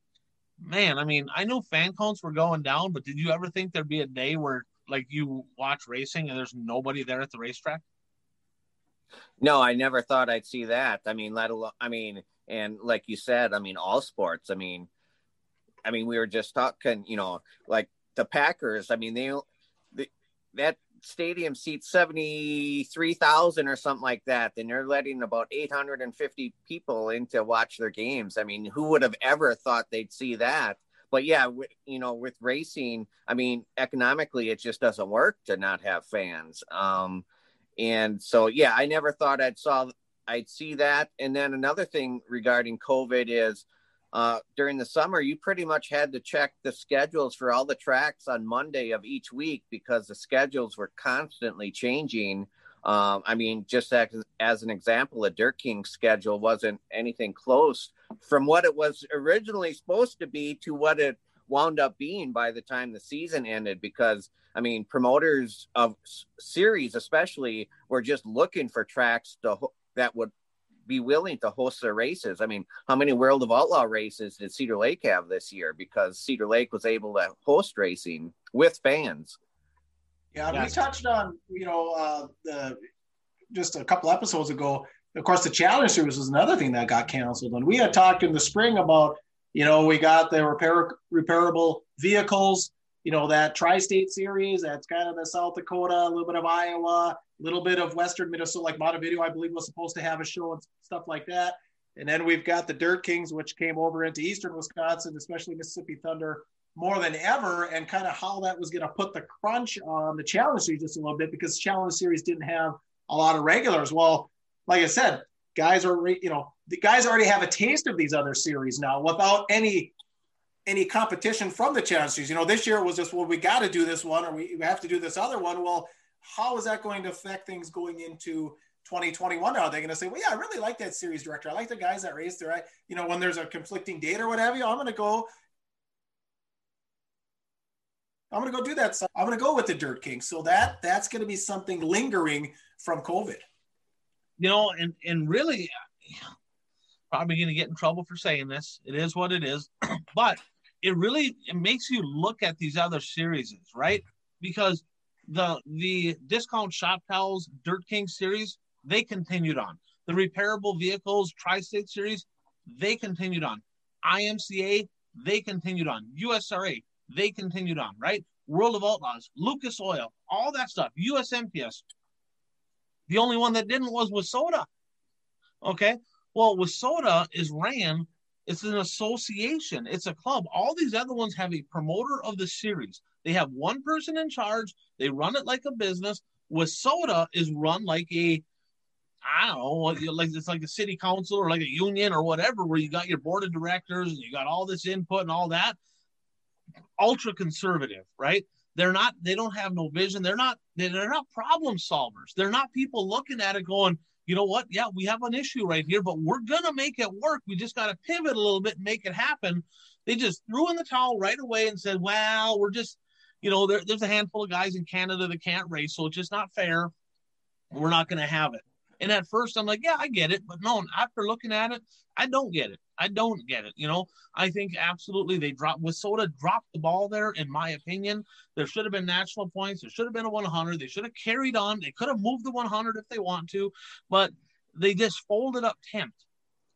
man, I mean, I know fan counts were going down, but did you ever think there'd be a day where like you watch racing and there's nobody there at the racetrack? No, I never thought I'd see that. I mean, let alone, I mean, and like you said, I mean, all sports. I mean, I mean, we were just talking, you know, like the Packers. I mean, they, they that stadium seats 73,000 or something like that, then they're letting about 850 people in to watch their games. I mean, who would have ever thought they'd see that? but yeah, w- you know, with racing, I mean, economically, it just doesn't work to not have fans. Um, and so, yeah, I never thought I'd saw I'd see that. And then another thing regarding COVID is uh, during the summer, you pretty much had to check the schedules for all the tracks on Monday of each week because the schedules were constantly changing. Um, I mean, just as, as an example, a Dirt King schedule wasn't anything close from what it was originally supposed to be to what it wound up being by the time the season ended. Because, I mean, promoters of series, especially, were just looking for tracks to, that would be willing to host their races. I mean, how many World of Outlaw races did Cedar Lake have this year? Because Cedar Lake was able to host racing with fans. Yeah, we touched on you know uh, the just a couple episodes ago. Of course, the Challenge Series was another thing that got canceled, and we had talked in the spring about you know we got the repair repairable vehicles. You know that Tri-State Series. That's kind of the South Dakota, a little bit of Iowa, a little bit of Western Minnesota, like Montevideo, I believe, was supposed to have a show and stuff like that. And then we've got the Dirt Kings, which came over into Eastern Wisconsin, especially Mississippi Thunder, more than ever and kind of how that was going to put the crunch on the challenge series just a little bit because challenge series didn't have a lot of regulars well like i said guys are you know the guys already have a taste of these other series now without any any competition from the challenge series you know this year was just well we got to do this one or we have to do this other one well how is that going to affect things going into 2021 are they going to say well yeah i really like that series director i like the guys that race there i you know when there's a conflicting date or whatever i'm going to go I'm going to go do that. So I'm going to go with the Dirt King. So that that's going to be something lingering from COVID. You know, and and really, probably going to get in trouble for saying this. It is what it is, (clears throat) but it really it makes you look at these other series, right? Because the the discount shop towels Dirt King series they continued on. The repairable vehicles Tri-State series they continued on. IMCA they continued on. USRA they continued on, right? World of Outlaws, Lucas Oil, all that stuff, USMTS. The only one that didn't was WISSOTA. Okay. Well, WISSOTA is ran, it's an association, it's a club. All these other ones have a promoter of the series. They have one person in charge, they run it like a business. WISSOTA is run like a I don't know, like it's like a city council or like a union or whatever, where you got your board of directors and you got all this input and all that ultra conservative, right? They're not, they don't have no vision. They're not, they're not problem solvers. They're not people looking at it going, you know what? Yeah, we have an issue right here, but we're going to make it work. We just got to pivot a little bit and make it happen. They just threw in the towel right away and said, well, we're just, you know, there, there's a handful of guys in Canada that can't race, so it's just not fair. We're not going to have it. And at first, I'm like, yeah, I get it. But no, after looking at it, I don't get it. I don't get it. You know, I think absolutely they dropped WISSOTA dropped the ball there, in my opinion. There should have been national points. There should have been a 100. They should have carried on. They could have moved the 100 if they want to, but they just folded up tent.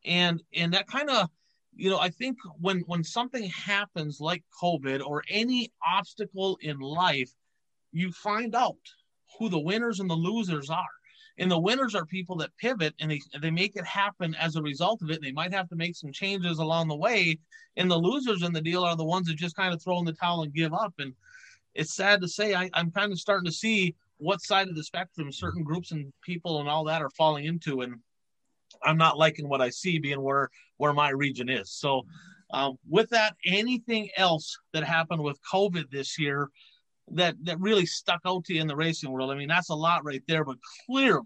And and that kind of you know, I think when when something happens like COVID or any obstacle in life, you find out who the winners and the losers are. And the winners are people that pivot and they, they make it happen as a result of it. They might have to make some changes along the way. And the losers in the deal are the ones that just kind of throw in the towel and give up. And it's sad to say, I, I'm kind of starting to see what side of the spectrum certain groups and people and all that are falling into. And I'm not liking what I see being where, where my region is. So, um, with that, anything else that happened with COVID this year that that really stuck out to you in the racing world? I mean, that's a lot right there, but clearly,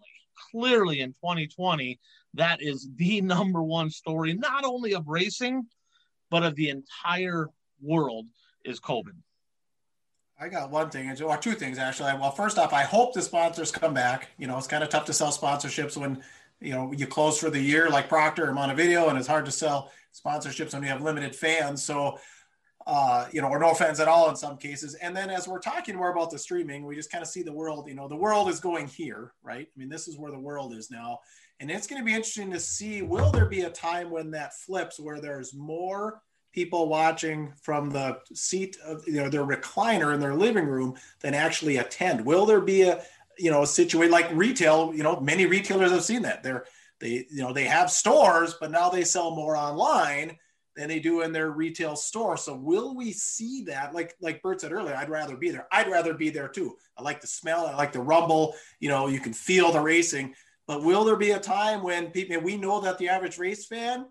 clearly in 2020, that is the (laughs) number one story, not only of racing, but of the entire world is COVID. I got one thing, or two things actually. Well, first off, I hope the sponsors come back. You know, it's kind of tough to sell sponsorships when you know you close for the year, like Proctor or Montevideo, and it's hard to sell sponsorships when you have limited fans. So uh, you know, or no fans at all in some cases. And then as we're talking more about the streaming, we just kind of see the world, you know, the world is going here, right? I mean, this is where the world is now. And it's going to be interesting to see will there be a time when that flips where there's more people watching from the seat of you know their recliner in their living room than actually attend? Will there be a you know a situation like retail, you know, many retailers have seen that. They're they you know they have stores, but now they sell more online than they do in their retail store. So will we see that? Like like Bert said earlier, I'd rather be there. I'd rather be there too. I like the smell. I like the rumble. You know, you can feel the racing. But will there be a time when people? We know that the average race fan,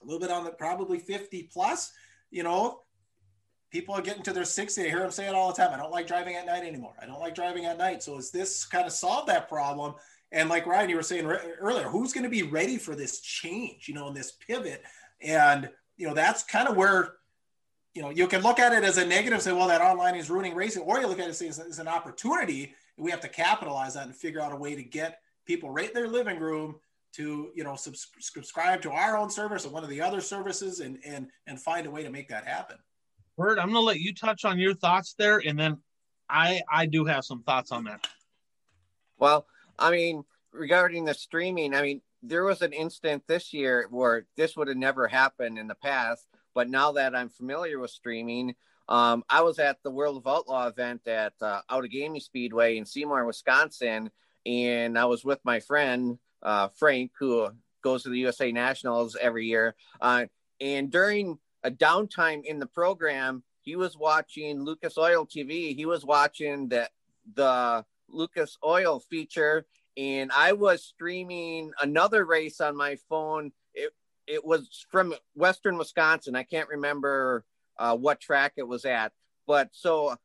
a little bit on the probably 50 plus. You know, people are getting to their 60. I hear them say it all the time. I don't like driving at night anymore. I don't like driving at night. So is this kind of solve that problem? And like Ryan, you were saying earlier, who's going to be ready for this change, you know, in this pivot? And, you know, that's kind of where, you know, you can look at it as a negative, say, well, that online is ruining racing, or you look at it as, as an opportunity. And we have to capitalize that and figure out a way to get people right in their living room to, you know, subscribe to our own service or one of the other services and, and, and find a way to make that happen. Bert, I'm going to let you touch on your thoughts there. And then I, I do have some thoughts on that. Well, I mean, regarding the streaming, I mean, there was an instant this year where this would have never happened in the past. But now that I'm familiar with streaming, um, I was at the World of Outlaw event at uh, Gaming Speedway in Seymour, Wisconsin, and I was with my friend uh, Frank, who goes to the USA Nationals every year. Uh, and during a downtime in the program, he was watching Lucas Oil TV. He was watching the the Lucas Oil feature, and I was streaming another race on my phone. It it was from Western Wisconsin. I can't remember uh, what track it was at, but so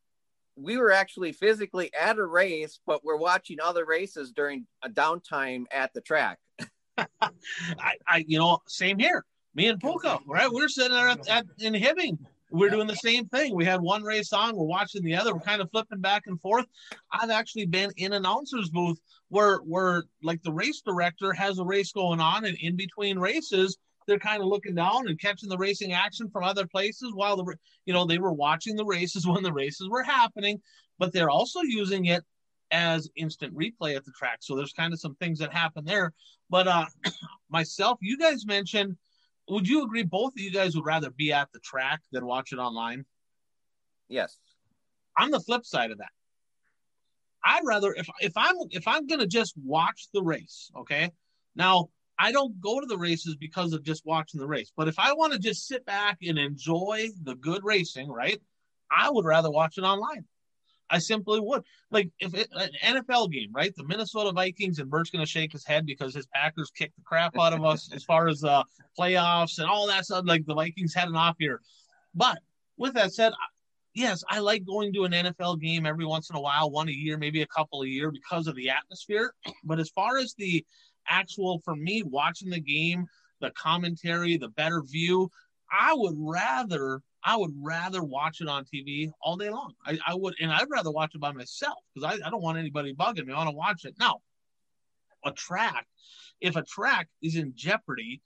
we were actually physically at a race, but we're watching other races during a downtime at the track. (laughs) I, I, you know, same here. Me and Puka, right? We're sitting there at, at in Hibbing we're doing the same thing. We had one race on, we're watching the other, we're kind of flipping back and forth. I've actually been in announcer's booth where where like the race director has a race going on, and in between races, they're kind of looking down and catching the racing action from other places while the you know they were watching the races (laughs) when the races were happening, but they're also using it as instant replay at the track. So there's kind of some things that happen there. But uh (clears throat) myself, you guys mentioned would you agree both of you guys would rather be at the track than watch it online? Yes. I'm the flip side of that. I'd rather if if I'm if I'm gonna just watch the race, okay. Now I don't go to the races because of just watching the race, but if I want to just sit back and enjoy the good racing, right? I would rather watch it online. I simply would. Like if it, an NFL game, right? The Minnesota Vikings and Bert's going to shake his head because his Packers kicked the crap out of us as far as uh, playoffs and all that stuff. Like the Vikings had an off year. But with that said, yes, I like going to an NFL game every once in a while, one a year, maybe a couple a year because of the atmosphere. But as far as the actual, for me, watching the game, the commentary, the better view, I would rather I would rather watch it on TV all day long. I, I would, and I'd rather watch it by myself because I, I don't want anybody bugging me. I want to watch it. Now, a track, if a track is in jeopardy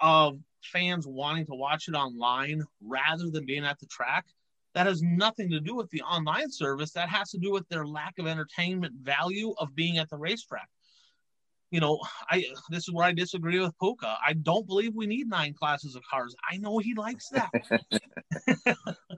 of fans wanting to watch it online rather than being at the track, that has nothing to do with the online service. That has to do with their lack of entertainment value of being at the racetrack you know, I this is where I disagree with Puka. I don't believe we need nine classes of cars. I know he likes that.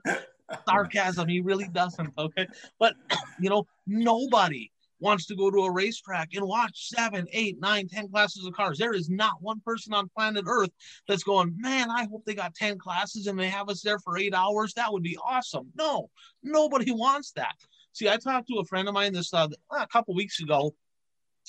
(laughs) Sarcasm, he really doesn't. Okay. But you know, nobody wants to go to a racetrack and watch seven, eight, nine, ten classes of cars. There is not one person on planet Earth that's going, man, I hope they got 10 classes and they have us there for eight hours. That would be awesome. No, nobody wants that. See, I talked to a friend of mine this uh, a couple weeks ago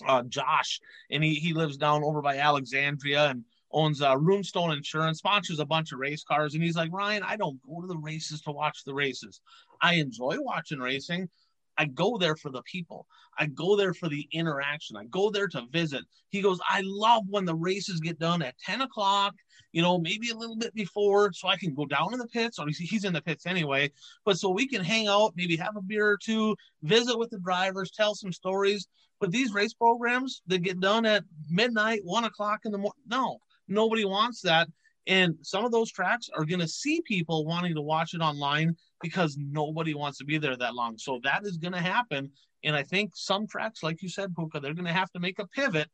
uh, Josh, and he he lives down over by Alexandria and owns uh, Runestone Insurance, sponsors a bunch of race cars, and he's like, Ryan, I don't go to the races to watch the races. I enjoy watching racing. I go there for the people. I go there for the interaction. I go there to visit. He goes, I love when the races get done at 10 o'clock, you know, maybe a little bit before, so I can go down in the pits. Or he's in the pits anyway, but so we can hang out, maybe have a beer or two, visit with the drivers, tell some stories. But these race programs that get done at midnight, one o'clock in the morning, no, nobody wants that. And some of those tracks are going to see people wanting to watch it online because nobody wants to be there that long. So that is going to happen. And I think some tracks, like you said, Puka, they're going to have to make a pivot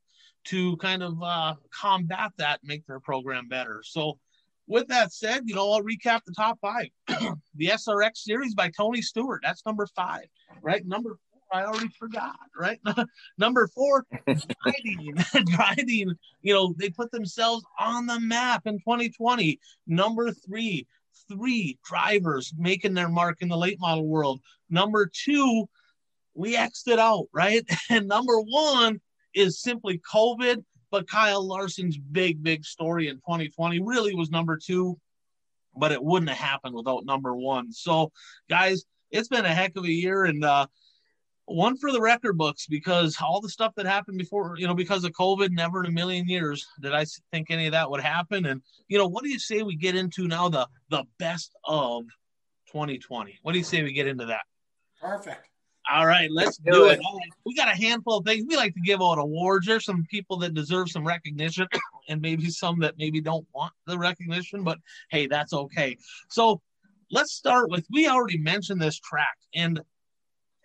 to kind of uh, combat that, make their program better. So, with that said, you know, I'll recap the top five. (clears throat) the SRX series by Tony Stewart, that's number five, right? Number four, I already forgot, right? (laughs) Number four, (laughs) driving, driving. (laughs) You know, they put themselves on the map in 2020. Number three, three drivers making their mark in the late model world. Number two, we X'd it out, right? And number one is simply COVID. But Kyle Larson's big, big story in 2020 really was number two, but it wouldn't have happened without number one. So, guys, it's been a heck of a year. And uh, one for the record books because all the stuff that happened before, you know, because of COVID, never in a million years did I think any of that would happen. And you know, what do you say we get into now the the best of 2020? What do you say we get into that? Perfect. All right, let's do it. We got a handful of things. We like to give out awards. There's some people that deserve some recognition, (coughs) and maybe some that maybe don't want the recognition. But hey, that's okay. So let's start with. We already mentioned this track, and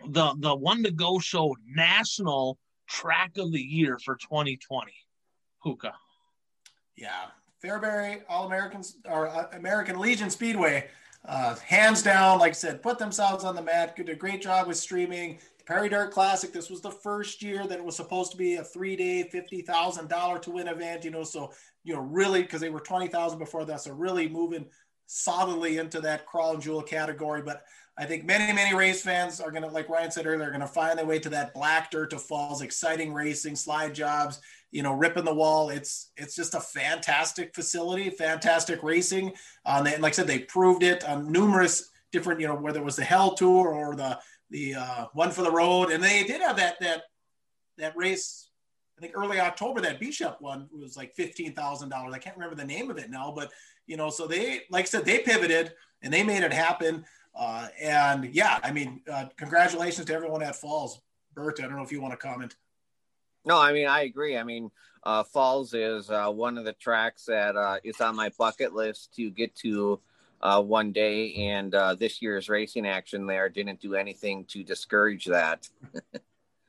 the the one to go show national track of the year for 2020. Puka. Yeah, Fairbury All Americans or uh, American Legion Speedway, uh, hands down. Like I said, put themselves on the mat. Did a great job with streaming. Prairie Dirt Classic. This was the first year that it was supposed to be a three-day, fifty thousand dollar to win event. You know, so you know really because they were twenty thousand before that, so really moving solidly into that crawl and jewel category. But I think many, many race fans are going to, like Ryan said earlier, are going to find their way to that black dirt to falls, exciting racing, slide jobs, you know, ripping the wall. It's it's just a fantastic facility, fantastic racing. Um, and like I said, they proved it on numerous different, you know, whether it was the Hell Tour or the the uh, one for the road, and they did have that that that race. I think early October that Bishop one was like fifteen thousand dollars. I can't remember the name of it now, but you know, so they like I said, they pivoted and they made it happen. Uh, and yeah, I mean, uh, congratulations to everyone at Falls. Bert, I don't know if you want to comment. No, I mean, I agree. I mean, uh, Falls is uh, one of the tracks that uh, is on my bucket list to get to uh, one day. And this year's racing action there didn't do anything to discourage that. (laughs)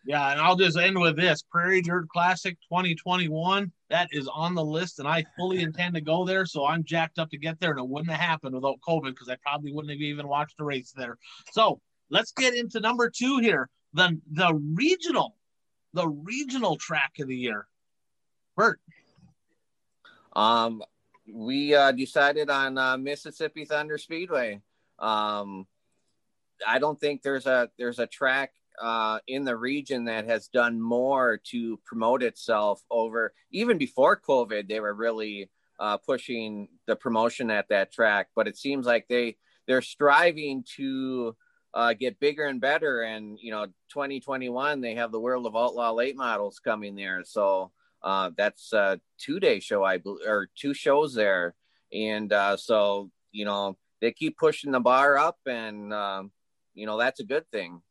Yeah, and I'll just end with this Prairie Dirt Classic 2021. That is on the list, and I fully (laughs) intend to go there. So I'm jacked up to get there, and it wouldn't have happened without COVID because I probably wouldn't have even watched a race there. So let's get into number two here the the regional, the regional track of the year. Bert. Um, we uh, decided on uh, Mississippi Thunder Speedway. Um, I don't think there's a there's a track uh, in the region that has done more to promote itself over even before COVID. They were really uh, pushing the promotion at that track, but it seems like they they're striving to uh, get bigger and better. And you know, 2021 they have the World of Outlaw late models coming there, so uh, that's a two day show I believe, or two shows there, and uh, so you know they keep pushing the bar up, and um, you know that's a good thing.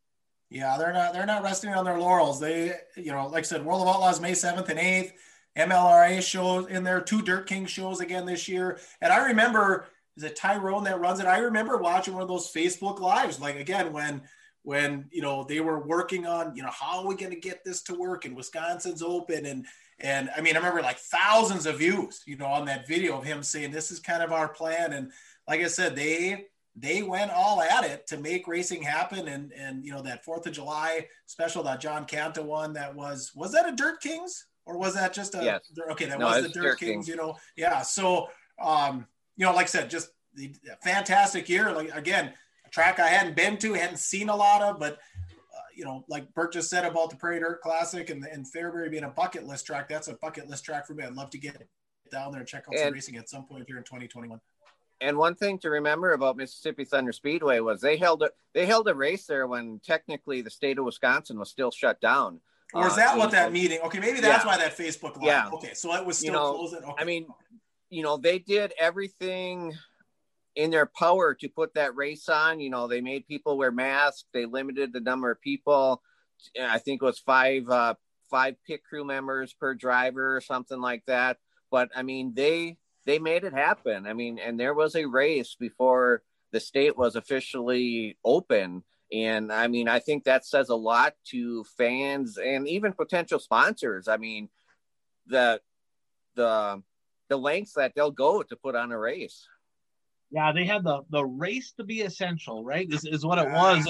Yeah, they're not they're not resting on their laurels. They, you know, like I said, World of Outlaws May 7th and 8th, MLRA shows in there, two Dirt King shows again this year. And I remember is it Tyrone that runs it? I remember watching one of those Facebook lives, like again when when you know they were working on, you know, how are we gonna get this to work and Wisconsin's open and and I mean I remember like thousands of views, you know, on that video of him saying this is kind of our plan. And like I said, they they went all at it to make racing happen. And and you know that Fourth of July special that John Canta won that was was that a Dirt Kings or was that just a yes. okay that no, was the Dirt, Dirt Kings, Kings, you know yeah so um you know like I said just the fantastic year like again a track I hadn't been to hadn't seen a lot of but uh, you know, like Bert just said about the Prairie Dirt Classic and, and Fairbury being a bucket list track, that's a bucket list track for me. I'd love to get down there and check out and, some racing at some point here in 2021 and one thing to remember about Mississippi Thunder Speedway was they held a they held a race there when technically the state of Wisconsin was still shut down. Or is uh, that uh, what that meeting? Okay, maybe that's yeah. why that Facebook live. Yeah. Okay, so it was still you know, closing. Okay. I mean, you know, they did everything in their power to put that race on. You know, they made people wear masks. They limited the number of people. I think it was five uh, five pit crew members per driver or something like that. But I mean, they they made it happen. I mean, and there was a race before the state was officially open. And I mean, I think that says a lot to fans and even potential sponsors. I mean, the the the lengths that they'll go to put on a race. Yeah, they had the the race to be essential, right? Is, is what it was.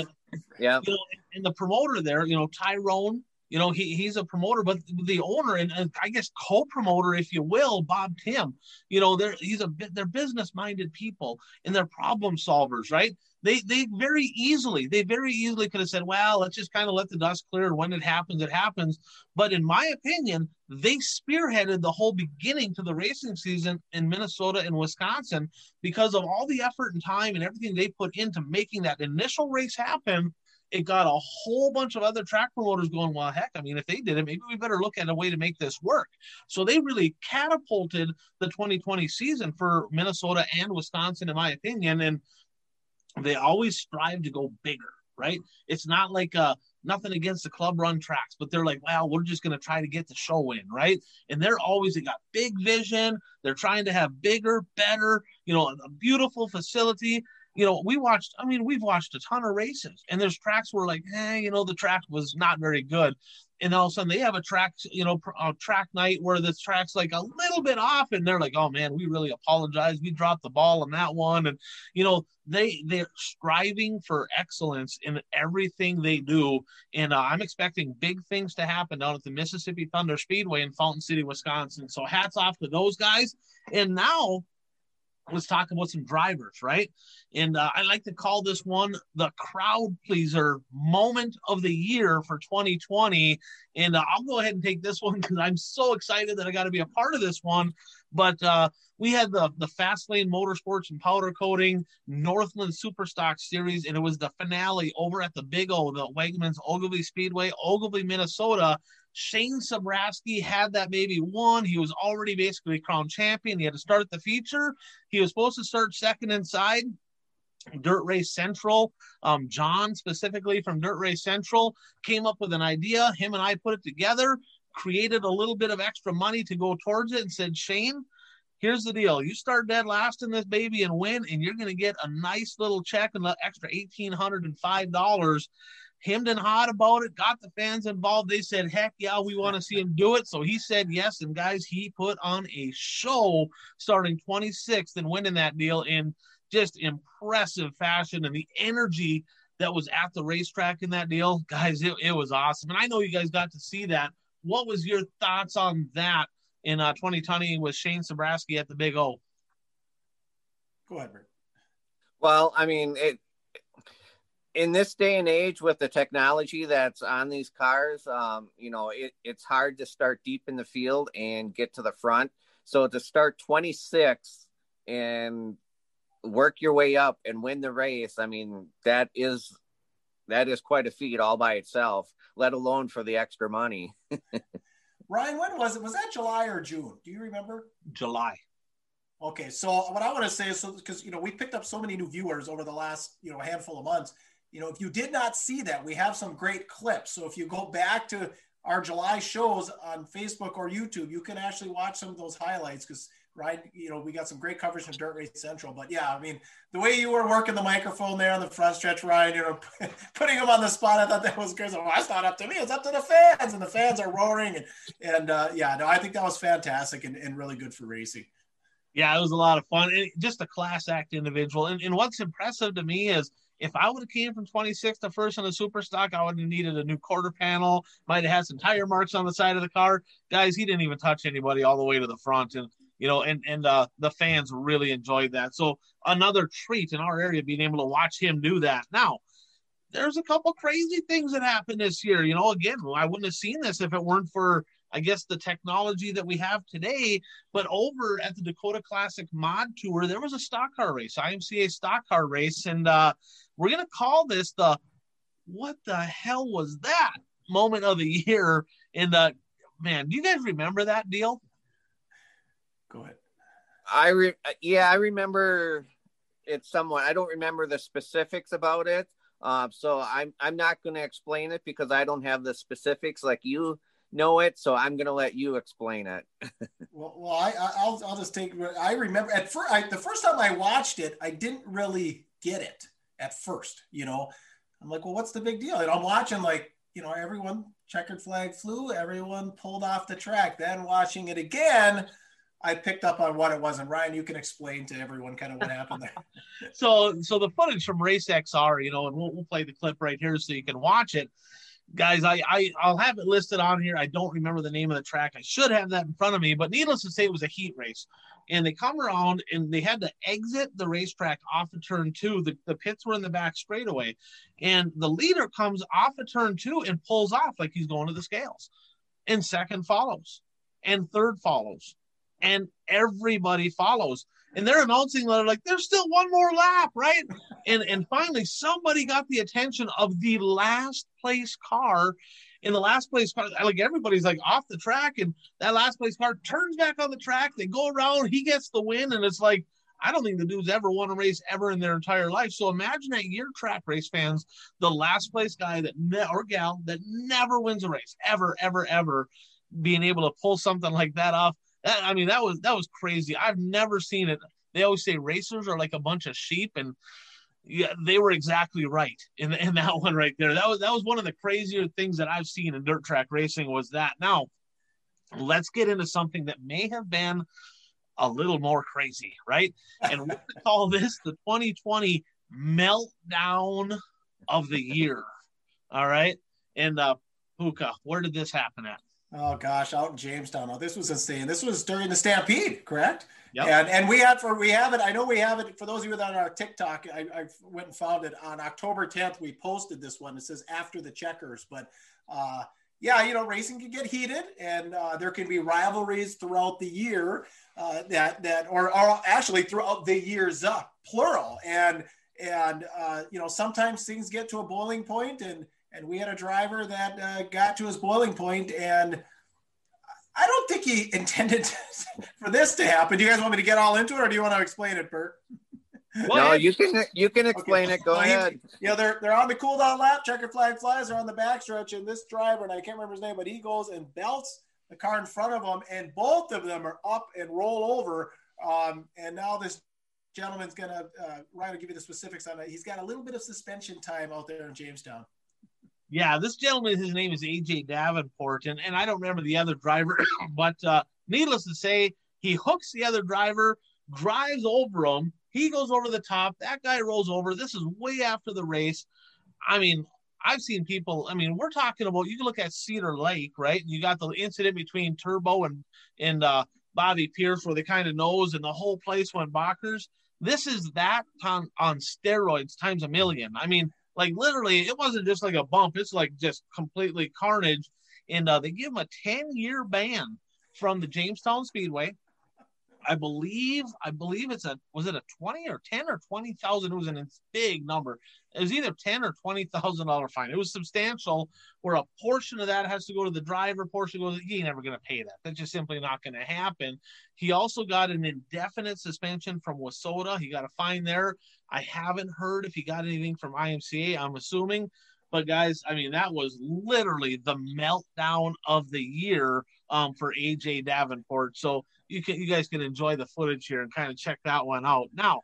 yeah. You know, and the promoter there, you know, Tyrone, you know, he, he's a promoter, but the owner and, and I guess co-promoter, if you will, Bob Tim, you know, they're he's a they're business-minded people and they're problem solvers, right? They they very easily, they very easily could have said, well, let's just kind of let the dust clear. When it happens, it happens. But in my opinion, they spearheaded the whole beginning to the racing season in Minnesota and Wisconsin because of all the effort and time and everything they put into making that initial race happen it got a whole bunch of other track promoters going, well, heck, I mean, if they did it, maybe we better look at a way to make this work. So they really catapulted the 2020 season for Minnesota and Wisconsin, in my opinion. And they always strive to go bigger, right? It's not like uh nothing against the club run tracks, but they're like, well, we're just going to try to get the show in, right? And they're always, they got big vision. They're trying to have bigger, better, you know, a beautiful facility you know, we watched, I mean, we've watched a ton of races and there's tracks where like, hey, you know, the track was not very good. And all of a sudden they have a track, you know, a track night where the track's like a little bit off and they're like, oh man, we really apologize. We dropped the ball on that one. And, you know, they, they're striving for excellence in everything they do. And uh, I'm expecting big things to happen down at the Mississippi Thunder Speedway in Fountain City, Wisconsin. So hats off to those guys. And now let's talk about some drivers, right? And uh, I like to call this one the crowd pleaser moment of the year for 2020. And uh, I'll go ahead and take this one because I'm so excited that I got to be a part of this one. But uh, we had the the Fastlane Motorsports and Powder Coating Northland Superstock Series, and it was the finale over at the Big O, the Wegmans Ogilvie Speedway, Ogilvie, Minnesota. Shane Sabraski had that maybe won. He was already basically crown champion. He had to start the feature. He was supposed to start second inside. Dirt Race Central. Um, John, specifically from Dirt Race Central, came up with an idea. Him and I put it together, created a little bit of extra money to go towards it, and said, Shane, here's the deal. You start dead last in this baby and win, and you're going to get a nice little check and the extra $1,805 hemmed and hot about it, got the fans involved. They said, heck yeah, we want to see him do it. So he said yes. And guys, he put on a show starting 26th and winning that deal in just impressive fashion. And the energy that was at the racetrack in that deal, guys, it, it was awesome. And I know you guys got to see that. What was your thoughts on that in uh, 2020 with Shane Sabraski at the Big O? Go ahead, Bert. Well, I mean, it, in this day and age with the technology that's on these cars um, you know it, it's hard to start deep in the field and get to the front. So to start 26 and work your way up and win the race i mean that is that is quite a feat all by itself let alone for the extra money. (laughs) Ryan when was it? Was that july or june? Do you remember? July. Okay so what i want to say is so because you know we picked up so many new viewers over the last you know handful of months you know, if you did not see that, we have some great clips. So if you go back to our July shows on Facebook or YouTube, you can actually watch some of those highlights because right, you know, we got some great coverage from Dirt Race Central. But yeah, I mean, the way you were working the microphone there on the front stretch, Ryan, you know, (laughs) putting him on the spot, I thought that was. So well, it's not up to me; it's up to the fans, and the fans are roaring. And, and uh, yeah, no, I think that was fantastic and, and really good for racing. Yeah, it was a lot of fun. And just a class act individual. And, and what's impressive to me is if I would have came from 26th to first on the super stock, I would have needed a new quarter panel. Might have had some tire marks on the side of the car. Guys, he didn't even touch anybody all the way to the front, and you know, and and uh, the fans really enjoyed that. So another treat in our area being able to watch him do that. Now, there's a couple crazy things that happened this year. You know, again, I wouldn't have seen this if it weren't for I guess the technology that we have today. But over at the Dakota Classic Mod Tour, there was a stock car race, IMCA stock car race, and uh, we're gonna call this the "What the hell was that?" moment of the year. in the man, do you guys remember that deal? Go ahead. I re- yeah, I remember it somewhat. I don't remember the specifics about it. Uh, so I'm I'm not going to explain it because I don't have the specifics like you know it, so I'm going to let you explain it. (laughs) well, well, I, I'll, I'll just take. I remember at first, I, the first time I watched it, I didn't really get it at first. You know, I'm like, well, what's the big deal? And I'm watching like, you know, everyone checkered flag flew, everyone pulled off the track. Then watching it again, I picked up on what it was. And Ryan, you can explain to everyone kind of what happened there. (laughs) (laughs) so, so the footage from Race XR, you know, and we'll, we'll play the clip right here so you can watch it guys I, I i'll have it listed on here i don't remember the name of the track i should have that in front of me but needless to say it was a heat race and they come around and they had to exit the racetrack off of turn two the, the pits were in the back straightaway and the leader comes off of turn two and pulls off like he's going to the scales and second follows and third follows and everybody follows and they're announcing that like there's still one more lap, right? (laughs) And and finally somebody got the attention of the last place car. In the last place car, like everybody's like off the track, and that last place car turns back on the track. They go around, he gets the win, and it's like I don't think the dude's ever won a race ever in their entire life. So imagine that year track race fans, the last place guy that ne- or gal that never wins a race ever, ever, ever, being able to pull something like that off. That, I mean, that was that was crazy. I've never seen it. They always say racers are like a bunch of sheep, and yeah, they were exactly right in, in that (laughs) one right there. That was that was one of the crazier things that I've seen in dirt track racing was that. Now, let's get into something that may have been a little more crazy, right? And we (laughs) call this the 2020 meltdown of the year. All right. And uh Puka, where did this happen at? Oh gosh, out in Jamestown. Oh, this was insane. This was during the Stampede, correct? Yep. And and we have for we have it. I know we have it for those of you that are on our TikTok. I, I went and found it on October 10th. We posted this one. It says after the checkers, but uh, yeah, you know, racing can get heated, and uh, there can be rivalries throughout the year uh, that that or, or actually throughout the years up, plural. And and uh, you know, sometimes things get to a boiling point, and and we had a driver that uh, got to his boiling point and I don't think he intended (laughs) for this to happen. Do you guys want me to get all into it, or do you want to explain it, Bert? (laughs) no, you can you can explain okay. it. Go ahead. yeah, they're they're on the cool down lap. Checker flag flies. They're on the backstretch, and this driver, and I can't remember his name, but he goes and belts the car in front of him, and both of them are up and roll over. Um, and now this gentleman's gonna uh, Ryan will give you the specifics on it. He's got a little bit of suspension time out there in Jamestown. Yeah, this gentleman, his name is AJ Davenport, and, and I don't remember the other driver, (clears throat) but uh, needless to say, he hooks the other driver, drives over him. He goes over the top. That guy rolls over. This is way after the race. I mean, I've seen people. I mean, we're talking about. You can look at Cedar Lake, right? You got the incident between Turbo and and uh, Bobby Pierce, where they kind of nose and the whole place went bonkers. This is that on on steroids times a million. I mean, like literally, it wasn't just like a bump; it's like just completely carnage. And uh, they give him a ten-year ban from the Jamestown Speedway. I believe, I believe it's a was it a twenty or ten or twenty thousand? It was a big number. It was either ten or twenty thousand dollar fine. It was substantial. Where a portion of that has to go to the driver, portion goes. He ain't never going to pay that. That's just simply not going to happen. He also got an indefinite suspension from WISSOTA. He got a fine there. I haven't heard if he got anything from IMCA. I'm assuming. But guys, I mean, that was literally the meltdown of the year um, for AJ Davenport. So you can you guys can enjoy the footage here and kind of check that one out. Now,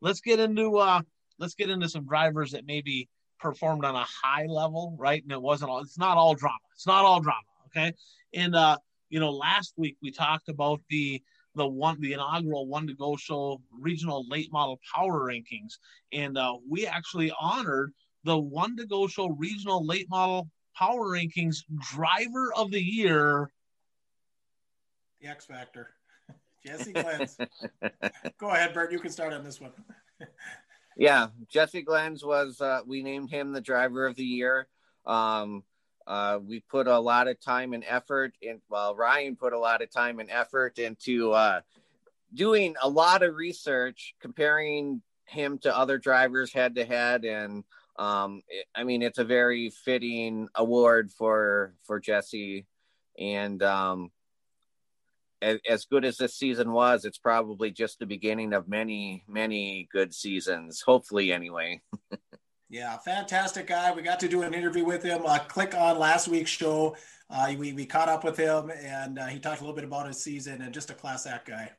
let's get into uh let's get into some drivers that maybe performed on a high level, right? And it wasn't all it's not all drama. It's not all drama, okay? And uh, you know, last week we talked about the the one the inaugural one to go show regional late model power rankings and uh, we actually honored the one to go show regional late model power rankings driver of the year the x factor Jesse Glenz. (laughs) Go ahead, Bert. You can start on this one. (laughs) yeah, Jesse Glenz was. Uh, we named him the driver of the year. Um, uh, we put a lot of time and effort and Well, Ryan put a lot of time and effort into uh, doing a lot of research, comparing him to other drivers head to head, and um, it, I mean, it's a very fitting award for for Jesse. And um, as good as this season was, it's probably just the beginning of many, many good seasons. Hopefully, anyway. (laughs) yeah, fantastic guy. We got to do an interview with him. Uh, click on last week's show. Uh, we, we caught up with him and uh, he talked a little bit about his season and just a class act guy.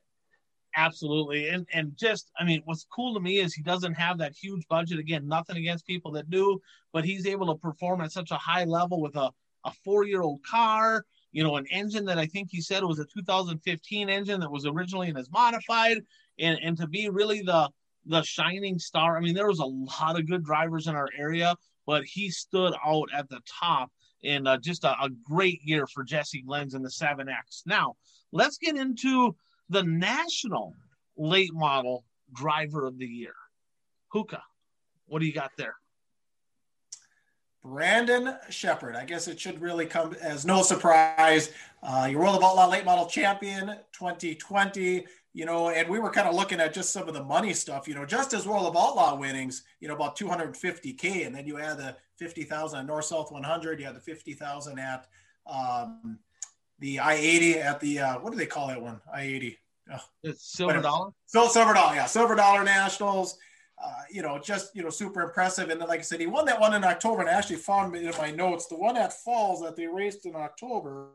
Absolutely. And and just I mean what's cool to me is he doesn't have that huge budget. Again, nothing against people that do, but he's able to perform at such a high level with a, a four year old car you know, an engine that I think he said was a 2015 engine that was originally in his modified, and and to be really the the shining star. I mean, there was a lot of good drivers in our area, but he stood out at the top and uh, just a, a, great year for Jesse Glenz in the 7X. Now, let's get into the national late model driver of the year. Puka, what do you got there? Brandon Sheppard. I guess it should really come as no surprise. Uh, your World of Outlaw Late Model Champion 2020 you know, and we were kind of looking at just some of the money stuff, you know, just as World of Outlaw winnings, you know, about 250K. And then you add the 50,000 at North South 100, you had the 50,000 at um, the I 80 at the, uh, what do they call that one? I 80. Oh, it's silver whatever. dollar? So silver dollar, yeah. Silver dollar nationals. Uh, you know, just you know, super impressive. And then, like I said, he won that one in October, and I actually found in my notes the one at Falls that they raced in October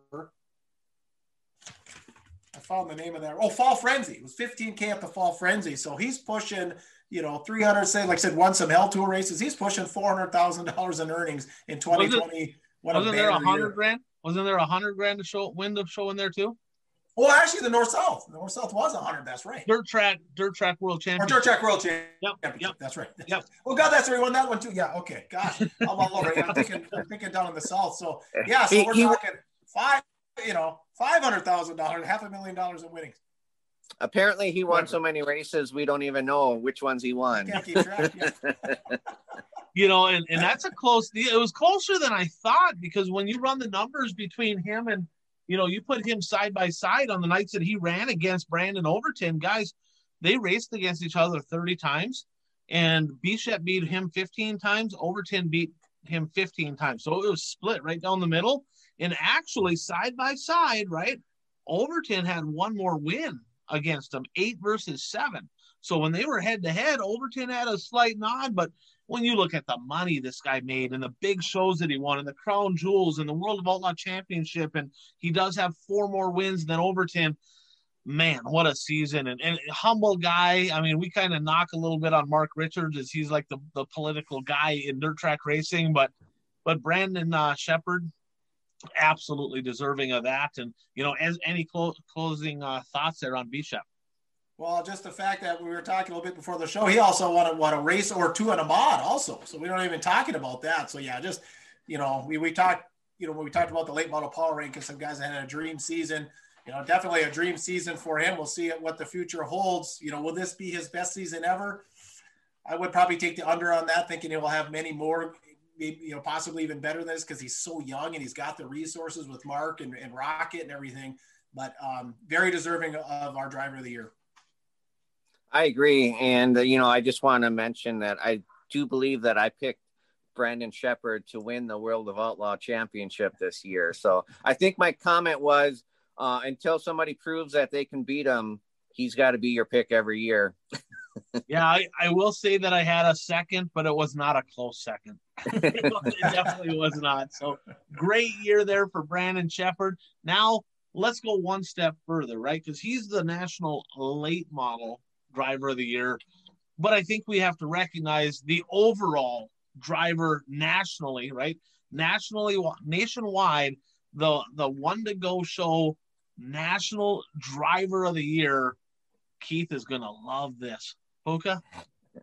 I found the name of that. Oh, Fall Frenzy. It was 15K at the Fall Frenzy. So he's pushing, you know, 300, say, like I said, won some Hell Tour races. He's pushing $400,000 in earnings in 2020. Was not there a hundred grand? Wasn't there a hundred grand to show wind of show in there too? Well, actually, the North South, the North South was a hundred. That's right. Dirt track, dirt track world champion. Dirt track world champion. Yep, yep. That's right. Yep. (laughs) Well, God, that's where he won that one too. Yeah. Okay. Gosh, I'm all over. I'm thinking, I'm thinking down in the South. So yeah. So we're talking five. You know, five hundred thousand dollars, half a million dollars in winnings. Apparently, he won so many races we don't even know which ones he won. (laughs) you know, and, and that's a close. It was closer than I thought because when you run the numbers between him and you know, you put him side by side on the nights that he ran against Brandon Overton, guys, they raced against each other 30 times, and Bishop beat him 15 times. Overton beat him 15 times. So it was split right down the middle. And actually, side by side, right? Overton had one more win against them, eight versus seven. So when they were head to head, Overton had a slight nod. But when you look at the money this guy made and the big shows that he won and the crown jewels and the World of Outlaw Championship, and he does have four more wins than Overton. Man, what a season! And, and humble guy. I mean, we kind of knock a little bit on Mark Richards as he's like the, the political guy in dirt track racing, but but Brandon uh, Sheppard, absolutely deserving of that. And you know, as any clo- closing uh, thoughts there on Bishop? Well, just the fact that we were talking a little bit before the show, he also wanted what a race or two in a mod also. So we don't even talking about that. So yeah, just you know, we we talked, you know, when we talked about the late model power and some guys that had a dream season. You know, definitely a dream season for him. We'll see what the future holds. You know, will this be his best season ever? I would probably take the under on that, thinking he will have many more maybe you know possibly even better than this because he's so young and he's got the resources with Mark and, and Rocket and everything. But um, very deserving of our driver of the year. I agree, and uh, you know I just want to mention that I do believe that I picked Brandon Sheppard to win the World of Outlaw Championship this year. So I think my comment was uh, until somebody proves that they can beat him, he's got to be your pick every year. (laughs) yeah, I, I will say that I had a second, but it was not a close second. (laughs) it definitely was not. So great year there for Brandon Sheppard. Now let's go one step further, right? Because he's the national late model driver of the year. But I think we have to recognize the overall driver nationally, right? Nationally, nationwide, the the one to go show national driver of the year. Keith is gonna love this. Puka?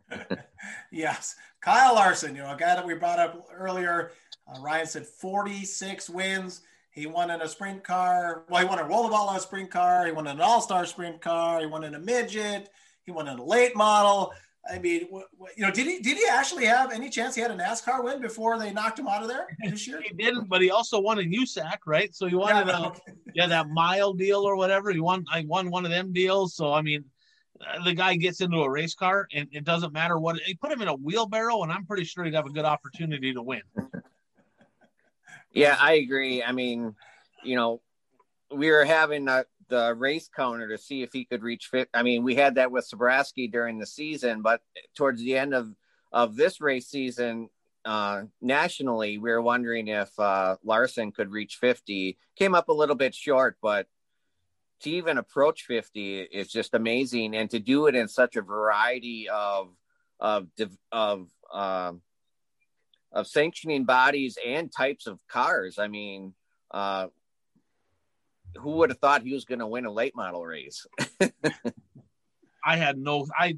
(laughs) yes. Kyle Larson, you know, a guy that we brought up earlier. Uh, Ryan said 46 wins. He won in a sprint car. Well, he won a World of Outlaw sprint car. He won an All Star sprint car. He won in a midget. He won in a late model. I mean, you know, did he did he actually have any chance he had a NASCAR win before they knocked him out of there (laughs) this year? he didn't, but he also won in USAC, right? So he won yeah, a, (laughs) yeah that mile deal or whatever. He won I won one of them deals. So I mean, uh, the guy gets into a race car and it doesn't matter what he put him in a wheelbarrow and I'm pretty sure he'd have a good opportunity to win. (laughs) yeah, I agree. I mean, you know, we were having a, the race counter to see if he could reach fit. I mean, we had that with Sabraski during the season, but towards the end of of this race season, uh, nationally, we were wondering if uh, Larson could reach 50. Came up a little bit short, but to even approach 50 is just amazing and to do it in such a variety of of of um, of sanctioning bodies and types of cars i mean uh, who would have thought he was going to win a late model race? (laughs) I had no, I,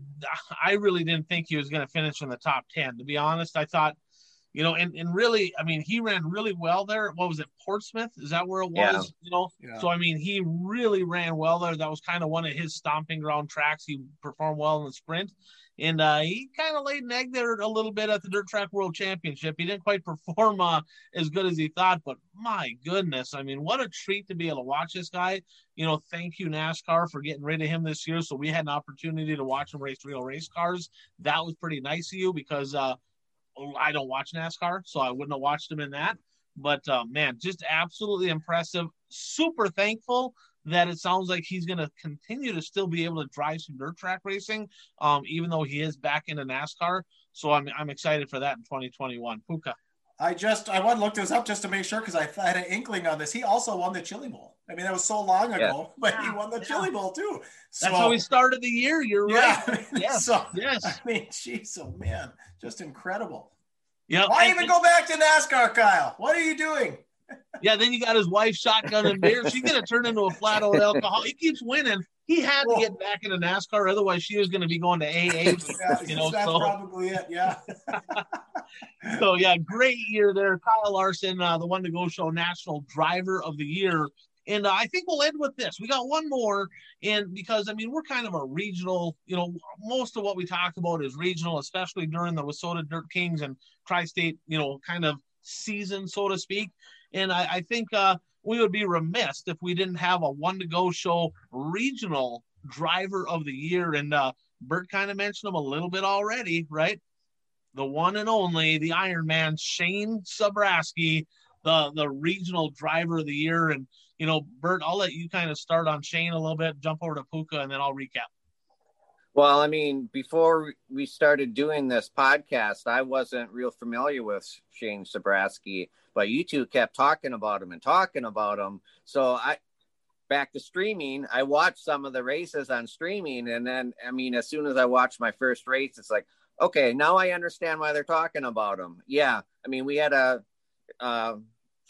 I really didn't think he was going to finish in the top 10. To be honest, I thought, you know, and, and really, I mean, he ran really well there. What was it, Portsmouth? Is that where it was? Yeah. You know, Yeah. so I mean, he really ran well there. That was kind of one of his stomping ground tracks. He performed well in the sprint, and uh, he kind of laid an egg there a little bit at the Dirt Track World Championship. He didn't quite perform uh, as good as he thought, but my goodness, I mean, what a treat to be able to watch this guy. You know, thank you NASCAR for getting rid of him this year, so we had an opportunity to watch him race real race cars. That was pretty nice of you because uh, I don't watch NASCAR, so I wouldn't have watched him in that. But uh, man, just absolutely impressive. Super thankful that it sounds like he's going to continue to still be able to drive some dirt track racing, um, even though he is back into NASCAR. So I'm I'm excited for that in 2021. Puka. I just I want to look this up just to make sure because I had an inkling on this. He also won the Chili Bowl. I mean, that was so long ago, but he won the Yeah. Chili Bowl too. So That's how we started the year. You're yeah. right. (laughs) Yes. so Yes. I mean, jeez, oh man, just incredible. Yeah. Why and- even go back to NASCAR, Kyle? What are you doing? Yeah. Then you got his wife shotgun and beer. She's going to turn into a flat out alcohol. He keeps winning. He had to get back into NASCAR, otherwise she was going to be going to AA. (laughs) Yeah, You know, that's so- probably it. Yeah. (laughs) so yeah, great year there. Kyle Larson, uh, the one to go show national driver of the year. And uh, I think we'll end with this. We got one more, and because I mean we're kind of a regional, you know, most of what we talk about is regional, especially during the WISSOTA Dirt Kings and Tri-State, you know, kind of season, so to speak. And I, I think uh, we would be remiss if we didn't have a one to go show regional driver of the year. And uh, Bert kind of mentioned him a little bit already, right? the one and only, the Iron Man, Shane Sabraski, the the regional driver of the year. And you know, Bert, I'll let you kind of start on Shane a little bit, jump over to Puka, and then I'll recap. Well, I mean, before we started doing this podcast, I wasn't real familiar with Shane Sabraski, but you two kept talking about him and talking about him. So I back to streaming, I watched some of the races on streaming and then I mean as soon as I watched my first race, it's like, okay, now I understand why they're talking about him. Yeah. I mean, we had a uh,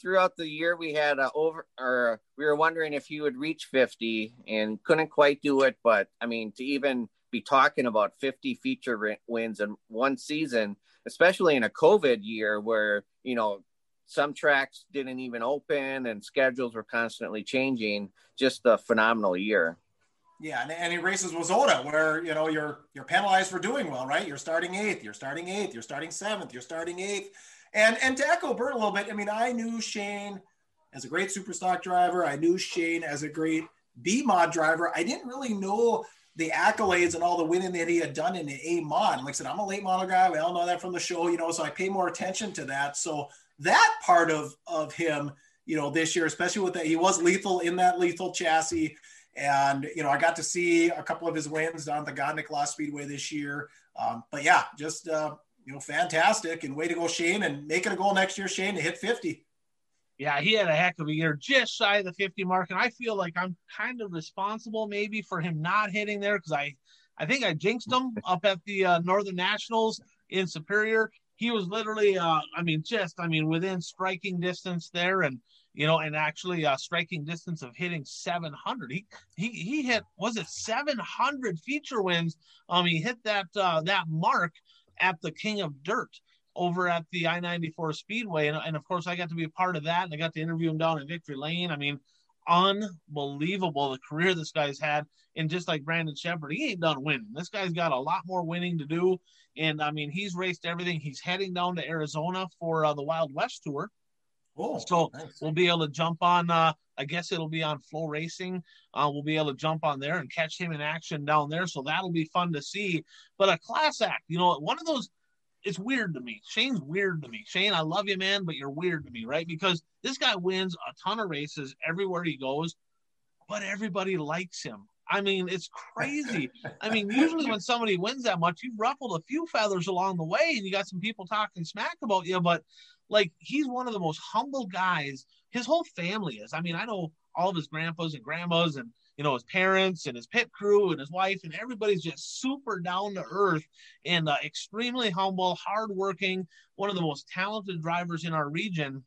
throughout the year we had a over or we were wondering if he would reach 50 and couldn't quite do it, but I mean to even be talking about 50 feature wins in one season, especially in a COVID year where, you know, some tracks didn't even open and schedules were constantly changing. Just a phenomenal year. Yeah, and, and races WISSOTA, where you know you're you're penalized for doing well, right? You're starting eighth, you're starting eighth, you're starting seventh, you're starting eighth, and and to echo Bert a little bit, I mean, I knew Shane as a great super stock driver. I knew Shane as a great B mod driver. I didn't really know the accolades and all the winning that he had done in the A mod. Like I said, I'm a late model guy. We all know that from the show, you know, so I pay more attention to that. So that part of of him, you know, this year, especially with that, he was lethal in that lethal chassis. And you know, I got to see a couple of his wins on the Gondik Law Speedway this year. Um, but yeah, just uh, you know, fantastic and way to go, Shane, and make it a goal next year, Shane, to hit 50. Yeah, he had a heck of a year, just shy of the 50 mark. And I feel like I'm kind of responsible maybe for him not hitting there because I, I think I jinxed him up at the uh, Northern Nationals in Superior. He was literally, uh, I mean, just, I mean, within striking distance there, and you know, and actually uh, striking distance of hitting 700. He he he hit was it 700 feature wins? Um, he hit that uh, that mark at the King of Dirt over at the I 94 Speedway. And, and of course, I got to be a part of that. And I got to interview him down at Victory Lane. I mean, unbelievable the career this guy's had. And just like Brandon Sheppard, he ain't done winning. This guy's got a lot more winning to do. And I mean, he's raced everything. He's heading down to Arizona for uh, the Wild West Tour. Oh, So nice. we'll be able to jump on. Uh, I guess it'll be on FloRacing. Uh, we'll be able to jump on there and catch him in action down there. So that'll be fun to see. But a class act, you know, one of those. It's weird to me. Shane's weird to me. Shane, I love you, man, but you're weird to me, right? Because this guy wins a ton of races everywhere he goes, but everybody likes him. I mean, it's crazy. I mean, usually when somebody wins that much, you've ruffled a few feathers along the way and you got some people talking smack about you, but like he's one of the most humble guys. His whole family is. I mean, I know all of his grandpas and grandmas and you know his parents and his pit crew and his wife and everybody's just super down to earth and uh, extremely humble, hardworking, one of the most talented drivers in our region.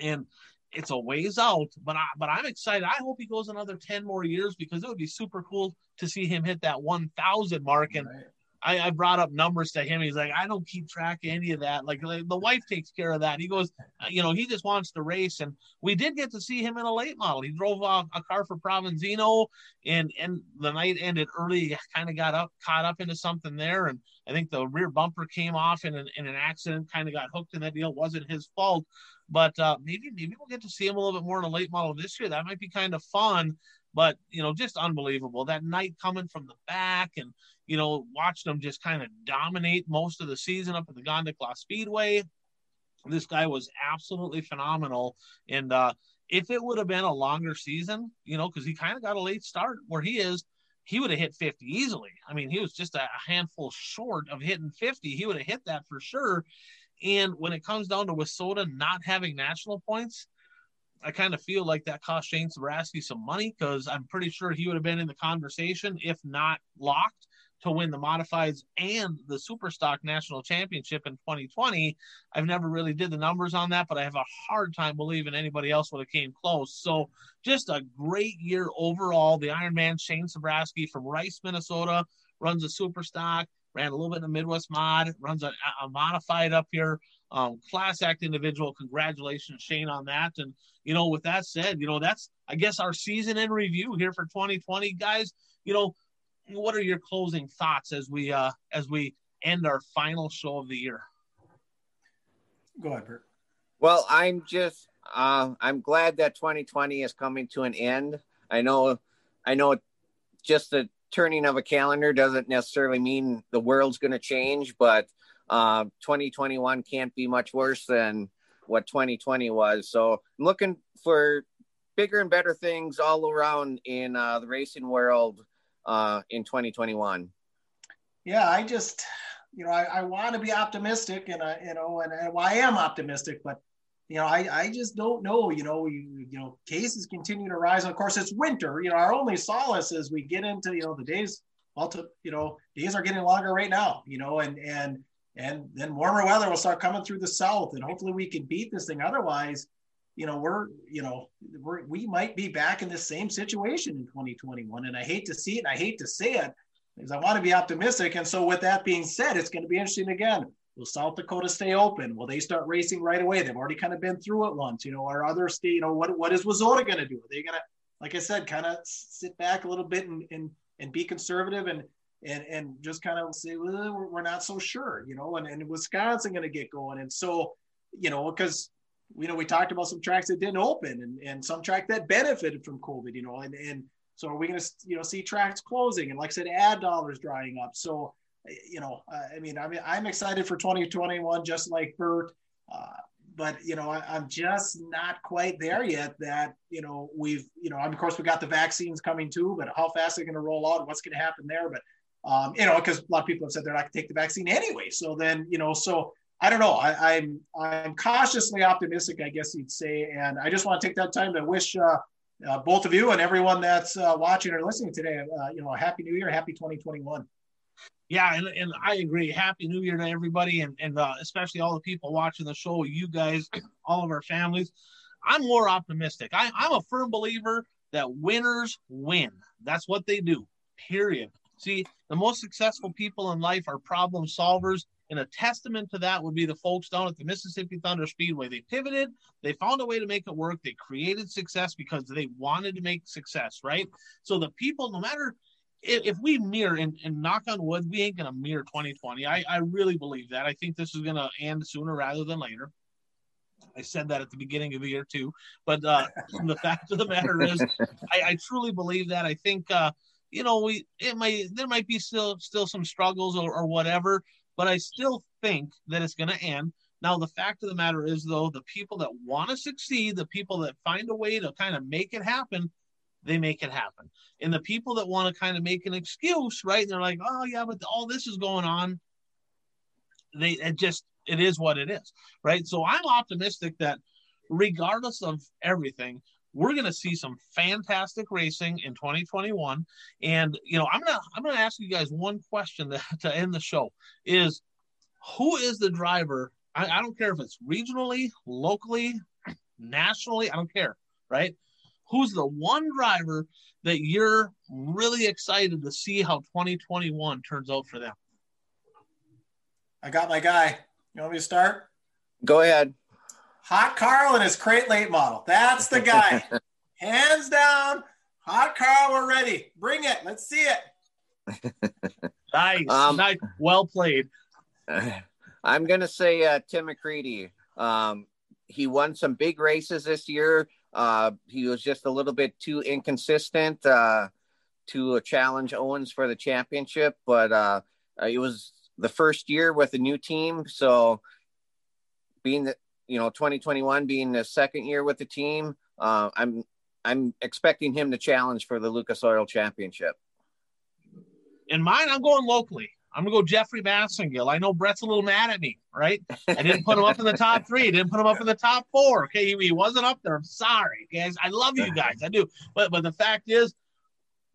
And it's a ways out, but I, but I'm excited. I hope he goes another 10 more years because it would be super cool to see him hit that 1,000 mark. And right. I, I, brought up numbers to him. He's like, I don't keep track of any of that. Like, like the wife takes care of that. He goes, uh, you know, he just wants to race. And we did get to see him in a late model. He drove a, a car for Provenzino, and and the night ended early. Kind of got up, caught up into something there, and I think the rear bumper came off in an, in an accident. Kind of got hooked in that deal. wasn't his fault, but uh, maybe maybe we'll get to see him a little bit more in a late model this year. That might be kind of fun. But you know, just unbelievable that night coming from the back and you know, watched them just kind of dominate most of the season up at the Gondik Law Speedway. This guy was absolutely phenomenal. And uh, if it would have been a longer season, you know, because he kind of got a late start where he is, he would have hit 50 easily. I mean, he was just a handful short of hitting 50. He would have hit that for sure. And when it comes down to WISSOTA not having national points, I kind of feel like that cost Shane Sabraski some money because I'm pretty sure he would have been in the conversation, if not locked to win the modifieds and the super stock national championship in 2020 i've never really did the numbers on that but i have a hard time believing anybody else would have came close. So just a great year overall. The ironman shane sabraski from rice minnesota runs a super stock ran a little bit in the midwest mod runs a, a modified up here um, class act individual. Congratulations shane on that. And you know with that said you know that's i guess our season in review here for 2020 guys you know what are your closing thoughts as we uh, as we end our final show of the year? Go ahead, Bert. Well, I'm just uh, I'm glad that 2020 is coming to an end. I know, I know, just the turning of a calendar doesn't necessarily mean the world's going to change, but uh, 2021 can't be much worse than what 2020 was. So I'm looking for bigger and better things all around in uh, the racing world uh, in 2021? Yeah, I just, you know, I, I want to be optimistic, and I, you know, and, and well, I am optimistic, but you know, I, I just don't know. You know, you, you know, cases continue to rise. And of course, it's winter. You know, our only solace is we get into you know the days. Well, to, you know, days are getting longer right now. You know, and and and then warmer weather will start coming through the south, and hopefully we can beat this thing. Otherwise, you know, we're, you know, we're, we might be back in the same situation in 2021. And I hate to see it. And I hate to say it because I want to be optimistic. And so with that being said, it's going to be interesting again. Will South Dakota stay open? Will they start racing right away? They've already kind of been through it once, you know, our other state, you know, what, what is WISSOTA going to do? Are they going to, like I said, kind of sit back a little bit and, and, and be conservative and, and, and just kind of say, well, we're not so sure, you know, and, and Wisconsin going to get going. And so, you know, because you know, we talked about some tracks that didn't open and, and some track that benefited from COVID, you know, and, and so are we going to, you know, see tracks closing and like I said, ad dollars drying up. So, you know, I mean, I mean, I'm excited for 2021, just like Bert. Uh, but you know, I, am just not quite there yet. That you know, we've you know, of course, we got the vaccines coming too, but how fast they're going to roll out, what's going to happen there? But um, you know, because a lot of people have said they're not going to take the vaccine anyway. So then, you know, so I don't know. I, am I'm, I'm cautiously optimistic, I guess you'd say, and I just want to take that time to wish uh, uh, both of you and everyone that's uh, watching or listening today, uh, you know, a happy New Year, happy 2021. Yeah, and, and I agree. Happy New Year to everybody, and and uh, especially all the people watching the show, you guys, all of our families. I'm more optimistic. I, I'm a firm believer that winners win. That's what they do. Period. See, the most successful people in life are problem solvers and a testament to that would be the folks down at the Mississippi Thunder Speedway. They pivoted, they found a way to make it work, they created success because they wanted to make success, right? So the people, no matter if, we mirror and, and, knock on wood, we ain't gonna mirror 2020. I, I really believe that. I think this is gonna end sooner rather than later. I said that at the beginning of the year too, but uh, (laughs) the fact of the matter is, I, I truly believe that. I think uh, you know we it might there might be still still some struggles or, or whatever, but I still think that it's going to end. Now, the fact of the matter is, though, the people that want to succeed, the people that find a way to kind of make it happen, they make it happen. And the people that want to kind of make an excuse, right? And they're like, oh, yeah, but all this is going on. They it just, it is what it is, right? So I'm optimistic that regardless of everything, we're going to see some fantastic racing in 2021 and you know i'm going to i'm going to ask you guys one question to, (laughs) to end the show is who is the driver I, I don't care if it's regionally locally nationally, I don't care, right? Who's the one driver that you're really excited to see how 2021 turns out for them? I got my guy. You want me to start? Go ahead. Hot Carl and his crate late model. That's the guy. (laughs) Hands down. Hot Carl, we're ready. Bring it. Let's see it. (laughs) nice. Um, nice. Well played. (laughs) I'm going to say uh, Tim McCreadie. Um, he won some big races this year. Uh, he was just a little bit too inconsistent uh, to challenge Owens for the championship, but uh, it was the first year with a new team. So, being the you know 2021 being the second year with the team, uh, I'm I'm expecting him to challenge for the Lucas Oil Championship. In mine, I'm going locally. I'm gonna go Jeffrey Massengill. I know Brett's a little mad at me, right? I didn't put him up in the top three. Didn't put him up in the top four. Okay, he, he wasn't up there. I'm sorry, guys. I love you guys. I do. But but the fact is,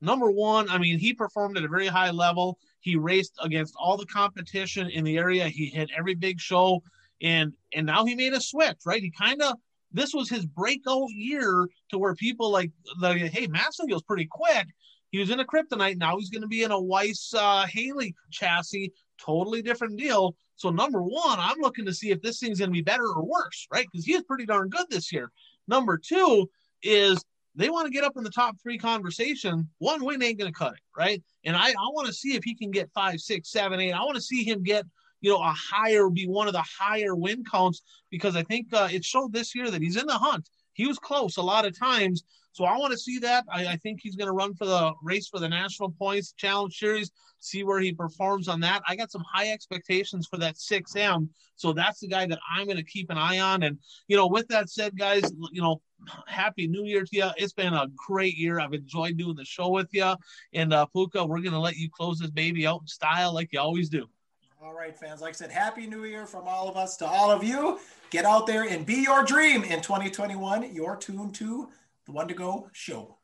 number one, I mean, he performed at a very high level. He raced against all the competition in the area. He hit every big show, and and now he made a switch, right? He kind of this was his breakout year to where people like, like hey, Massengill's pretty quick. He was in a kryptonite. Now he's going to be in a Weiss uh, Haley chassis. Totally different deal. So number one, I'm looking to see if this thing's going to be better or worse, right? Because he is pretty darn good this year. Number two is they want to get up in the top three conversation. One win ain't going to cut it, right? And I, I want to see if he can get five, six, seven, eight. I want to see him get, you know, a higher, be one of the higher win counts because I think uh, it showed this year that he's in the hunt. He was close a lot of times. So I want to see that. I, I think he's going to run for the race for the national points challenge series, see where he performs on that. I got some high expectations for that 6M. So that's the guy that I'm going to keep an eye on. And, you know, with that said, guys, you know, happy new year to you. It's been a great year. I've enjoyed doing the show with you. And uh, Puka, we're going to let you close this baby out in style like you always do. All right, fans. Like I said, happy new year from all of us to all of you. Get out there and be your dream in 2021. You're tuned to the One to Go show.